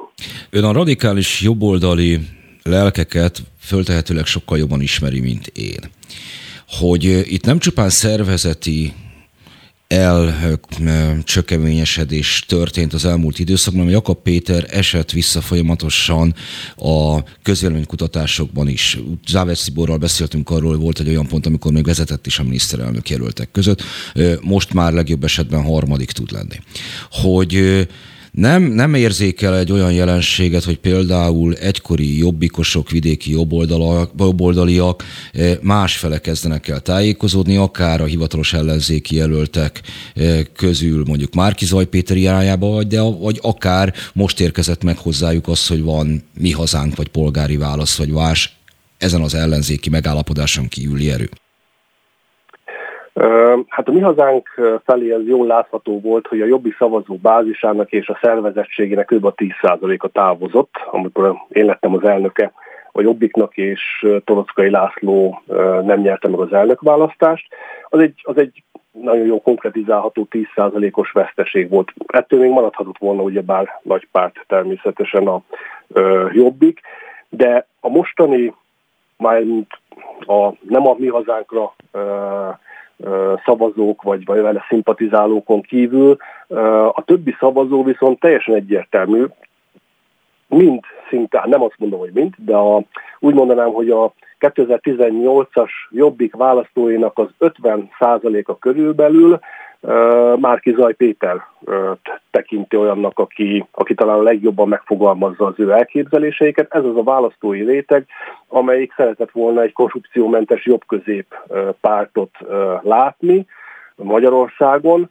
[SPEAKER 1] Ön a radikális jobboldali lelkeket föltehetőleg sokkal jobban ismeri, mint én. Hogy itt nem csupán szervezeti elcsökeményesedés történt az elmúlt időszakban, mert Jakab Péter esett vissza folyamatosan a közvéleménykutatásokban is. Závesz Sziborral beszéltünk arról, hogy volt egy olyan pont, amikor még vezetett is a miniszterelnök jelöltek között. Most már legjobb esetben harmadik tud lenni. Hogy nem, nem érzékel egy olyan jelenséget, hogy például egykori jobbikosok, vidéki jobboldaliak eh, másfele kezdenek el tájékozódni, akár a hivatalos ellenzéki jelöltek eh, közül mondjuk Márki Zaj Péter irányába, vagy, de, vagy akár most érkezett meg hozzájuk az, hogy van mi hazánk, vagy polgári válasz, vagy más ezen az ellenzéki megállapodáson kívüli erő.
[SPEAKER 8] Hát a mi hazánk felé ez jól látható volt, hogy a jobbi szavazó bázisának és a szervezettségének kb. a 10%-a távozott, amikor én lettem az elnöke a Jobbiknak, és Torockai László nem nyerte meg az elnökválasztást. Az egy, az egy nagyon jó konkretizálható 10%-os veszteség volt. Ettől még maradhatott volna ugye bár nagy párt természetesen a Jobbik, de a mostani, már a, nem a mi hazánkra ö, szavazók vagy, vagy vele szimpatizálókon kívül. A többi szavazó viszont teljesen egyértelmű, mind szinte, nem azt mondom, hogy mind, de a, úgy mondanám, hogy a 2018-as Jobbik választóinak az 50%-a körülbelül Márki Zaj Péter tekinti olyannak, aki, aki talán a legjobban megfogalmazza az ő elképzeléseiket. Ez az a választói réteg, amelyik szeretett volna egy korrupciómentes jobbközép pártot látni Magyarországon,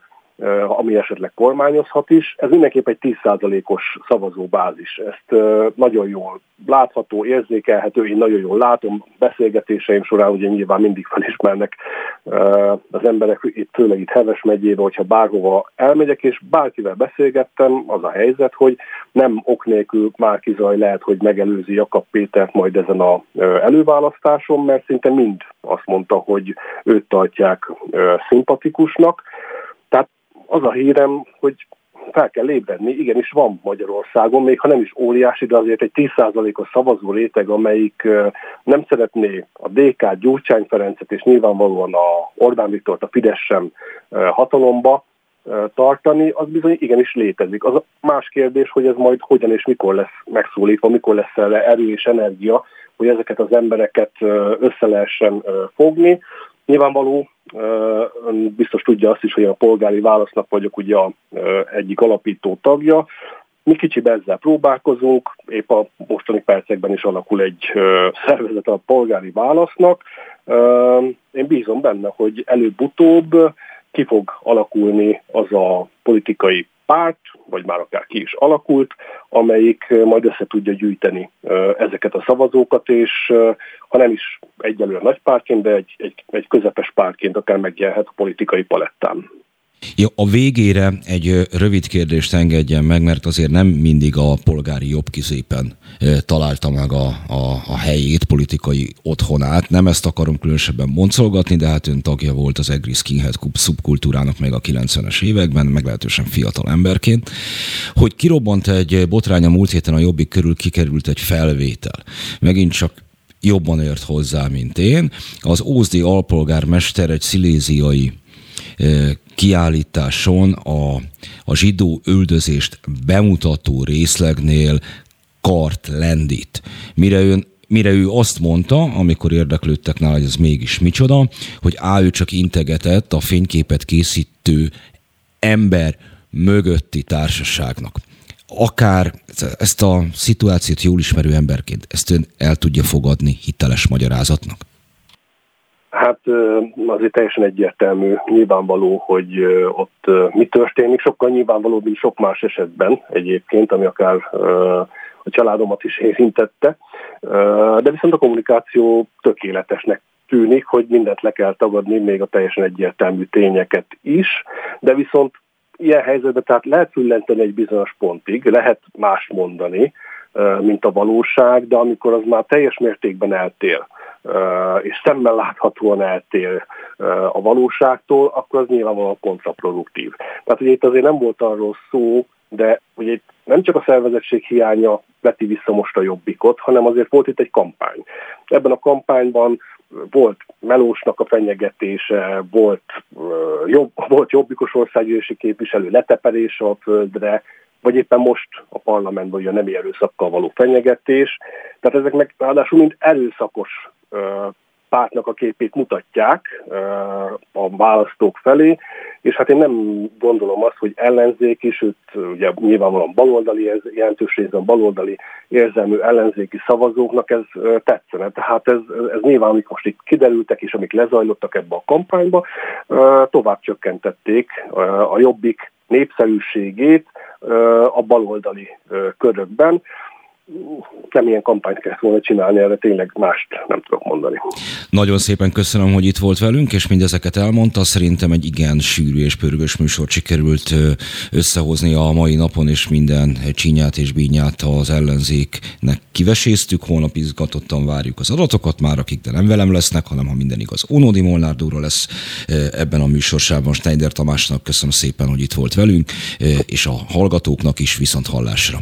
[SPEAKER 8] ami esetleg kormányozhat is. Ez mindenképp egy 10%-os szavazóbázis. Ezt nagyon jól látható, érzékelhető, én nagyon jól látom, beszélgetéseim során ugye nyilván mindig felismernek az emberek, itt főleg itt Heves megyébe, hogyha bárhova elmegyek, és bárkivel beszélgettem, az a helyzet, hogy nem ok nélkül Márki Zaj lehet, hogy megelőzi Jakab Pétert majd ezen a előválasztáson, mert szinte mind azt mondta, hogy őt tartják szimpatikusnak, az a hírem, hogy fel kell ébredni, igenis van Magyarországon, még ha nem is óriási, de azért egy 10%-os szavazó réteg, amelyik nem szeretné a DK Gyurcsány Ferencet, és nyilvánvalóan a Orbán Viktort, a Fidesz sem hatalomba tartani, az bizony igenis létezik. Az más kérdés, hogy ez majd hogyan és mikor lesz megszólítva, mikor lesz erre erő és energia, hogy ezeket az embereket össze lehessen fogni. Nyilvánvaló, biztos tudja azt is, hogy a polgári válasznak vagyok ugye egyik alapító tagja. Mi kicsi ezzel próbálkozunk, épp a mostani percekben is alakul egy szervezet a polgári válasznak. Én bízom benne, hogy előbb-utóbb ki fog alakulni az a politikai párt, vagy már akár ki is alakult, amelyik majd össze tudja gyűjteni ezeket a szavazókat, és ha nem is egyelőre nagy pártként, de egy, egy, egy közepes pártként akár megjelenhet a politikai palettán.
[SPEAKER 1] Ja, a végére egy rövid kérdést engedjen meg, mert azért nem mindig a polgári jobbkizépen találta meg a, a, a helyét, politikai otthonát. Nem ezt akarom különösebben boncolgatni, de hát ön tagja volt az Egri Skinhead szubkultúrának még a 90-es években, meglehetősen fiatal emberként. Hogy kirobbant egy botrány a múlt héten a Jobbik körül, kikerült egy felvétel. Megint csak jobban ért hozzá, mint én. Az Ózdi alpolgármester egy sziléziai kiállításon a, a zsidó üldözést bemutató részlegnél kart lendít. Mire ön mire ő azt mondta, amikor érdeklődtek nála, hogy ez mégis micsoda, hogy á, ő csak integetett a fényképet készítő ember mögötti társaságnak. Akár ezt a szituációt jól ismerő emberként, ezt ön el tudja fogadni hiteles magyarázatnak?
[SPEAKER 8] hát azért teljesen egyértelmű, nyilvánvaló, hogy ott mi történik, sokkal nyilvánvalóbb, mint sok más esetben egyébként, ami akár a családomat is érintette, de viszont a kommunikáció tökéletesnek tűnik, hogy mindent le kell tagadni, még a teljesen egyértelmű tényeket is, de viszont ilyen helyzetben tehát lehet füllenteni egy bizonyos pontig, lehet más mondani, mint a valóság, de amikor az már teljes mértékben eltér, és szemmel láthatóan eltér a valóságtól, akkor az nyilvánvalóan kontraproduktív. Tehát ugye itt azért nem volt arról szó, de ugye itt nem csak a szervezettség hiánya veti vissza most a jobbikot, hanem azért volt itt egy kampány. Ebben a kampányban volt Melósnak a fenyegetése, volt, jobb, volt jobbikos országgyűlési képviselő letepelése a földre, vagy éppen most a parlamentben ugye nem erőszakkal való fenyegetés. Tehát ezek meg ráadásul mind erőszakos pártnak a képét mutatják a választók felé, és hát én nem gondolom azt, hogy ellenzéki, sőt ugye nyilvánvalóan baloldali, ez jelentős részben baloldali érzelmű ellenzéki szavazóknak ez tetszene. Tehát ez, ez nyilván, amik most itt kiderültek, és amik lezajlottak ebbe a kampányba, tovább csökkentették a jobbik népszerűségét a baloldali körökben nem ilyen kampányt kellett volna csinálni, erre tényleg mást nem tudok mondani.
[SPEAKER 1] Nagyon szépen köszönöm, hogy itt volt velünk, és mindezeket elmondta. Szerintem egy igen sűrű és pörgős műsort sikerült összehozni a mai napon, és minden csinyát és bínyát az ellenzéknek kiveséztük. Holnap izgatottan várjuk az adatokat, már akik de nem velem lesznek, hanem ha minden igaz, Ónódi Molnár Dóra lesz ebben a műsorsában. Schneider Tamásnak köszönöm szépen, hogy itt volt velünk, és a hallgatóknak is viszont hallásra.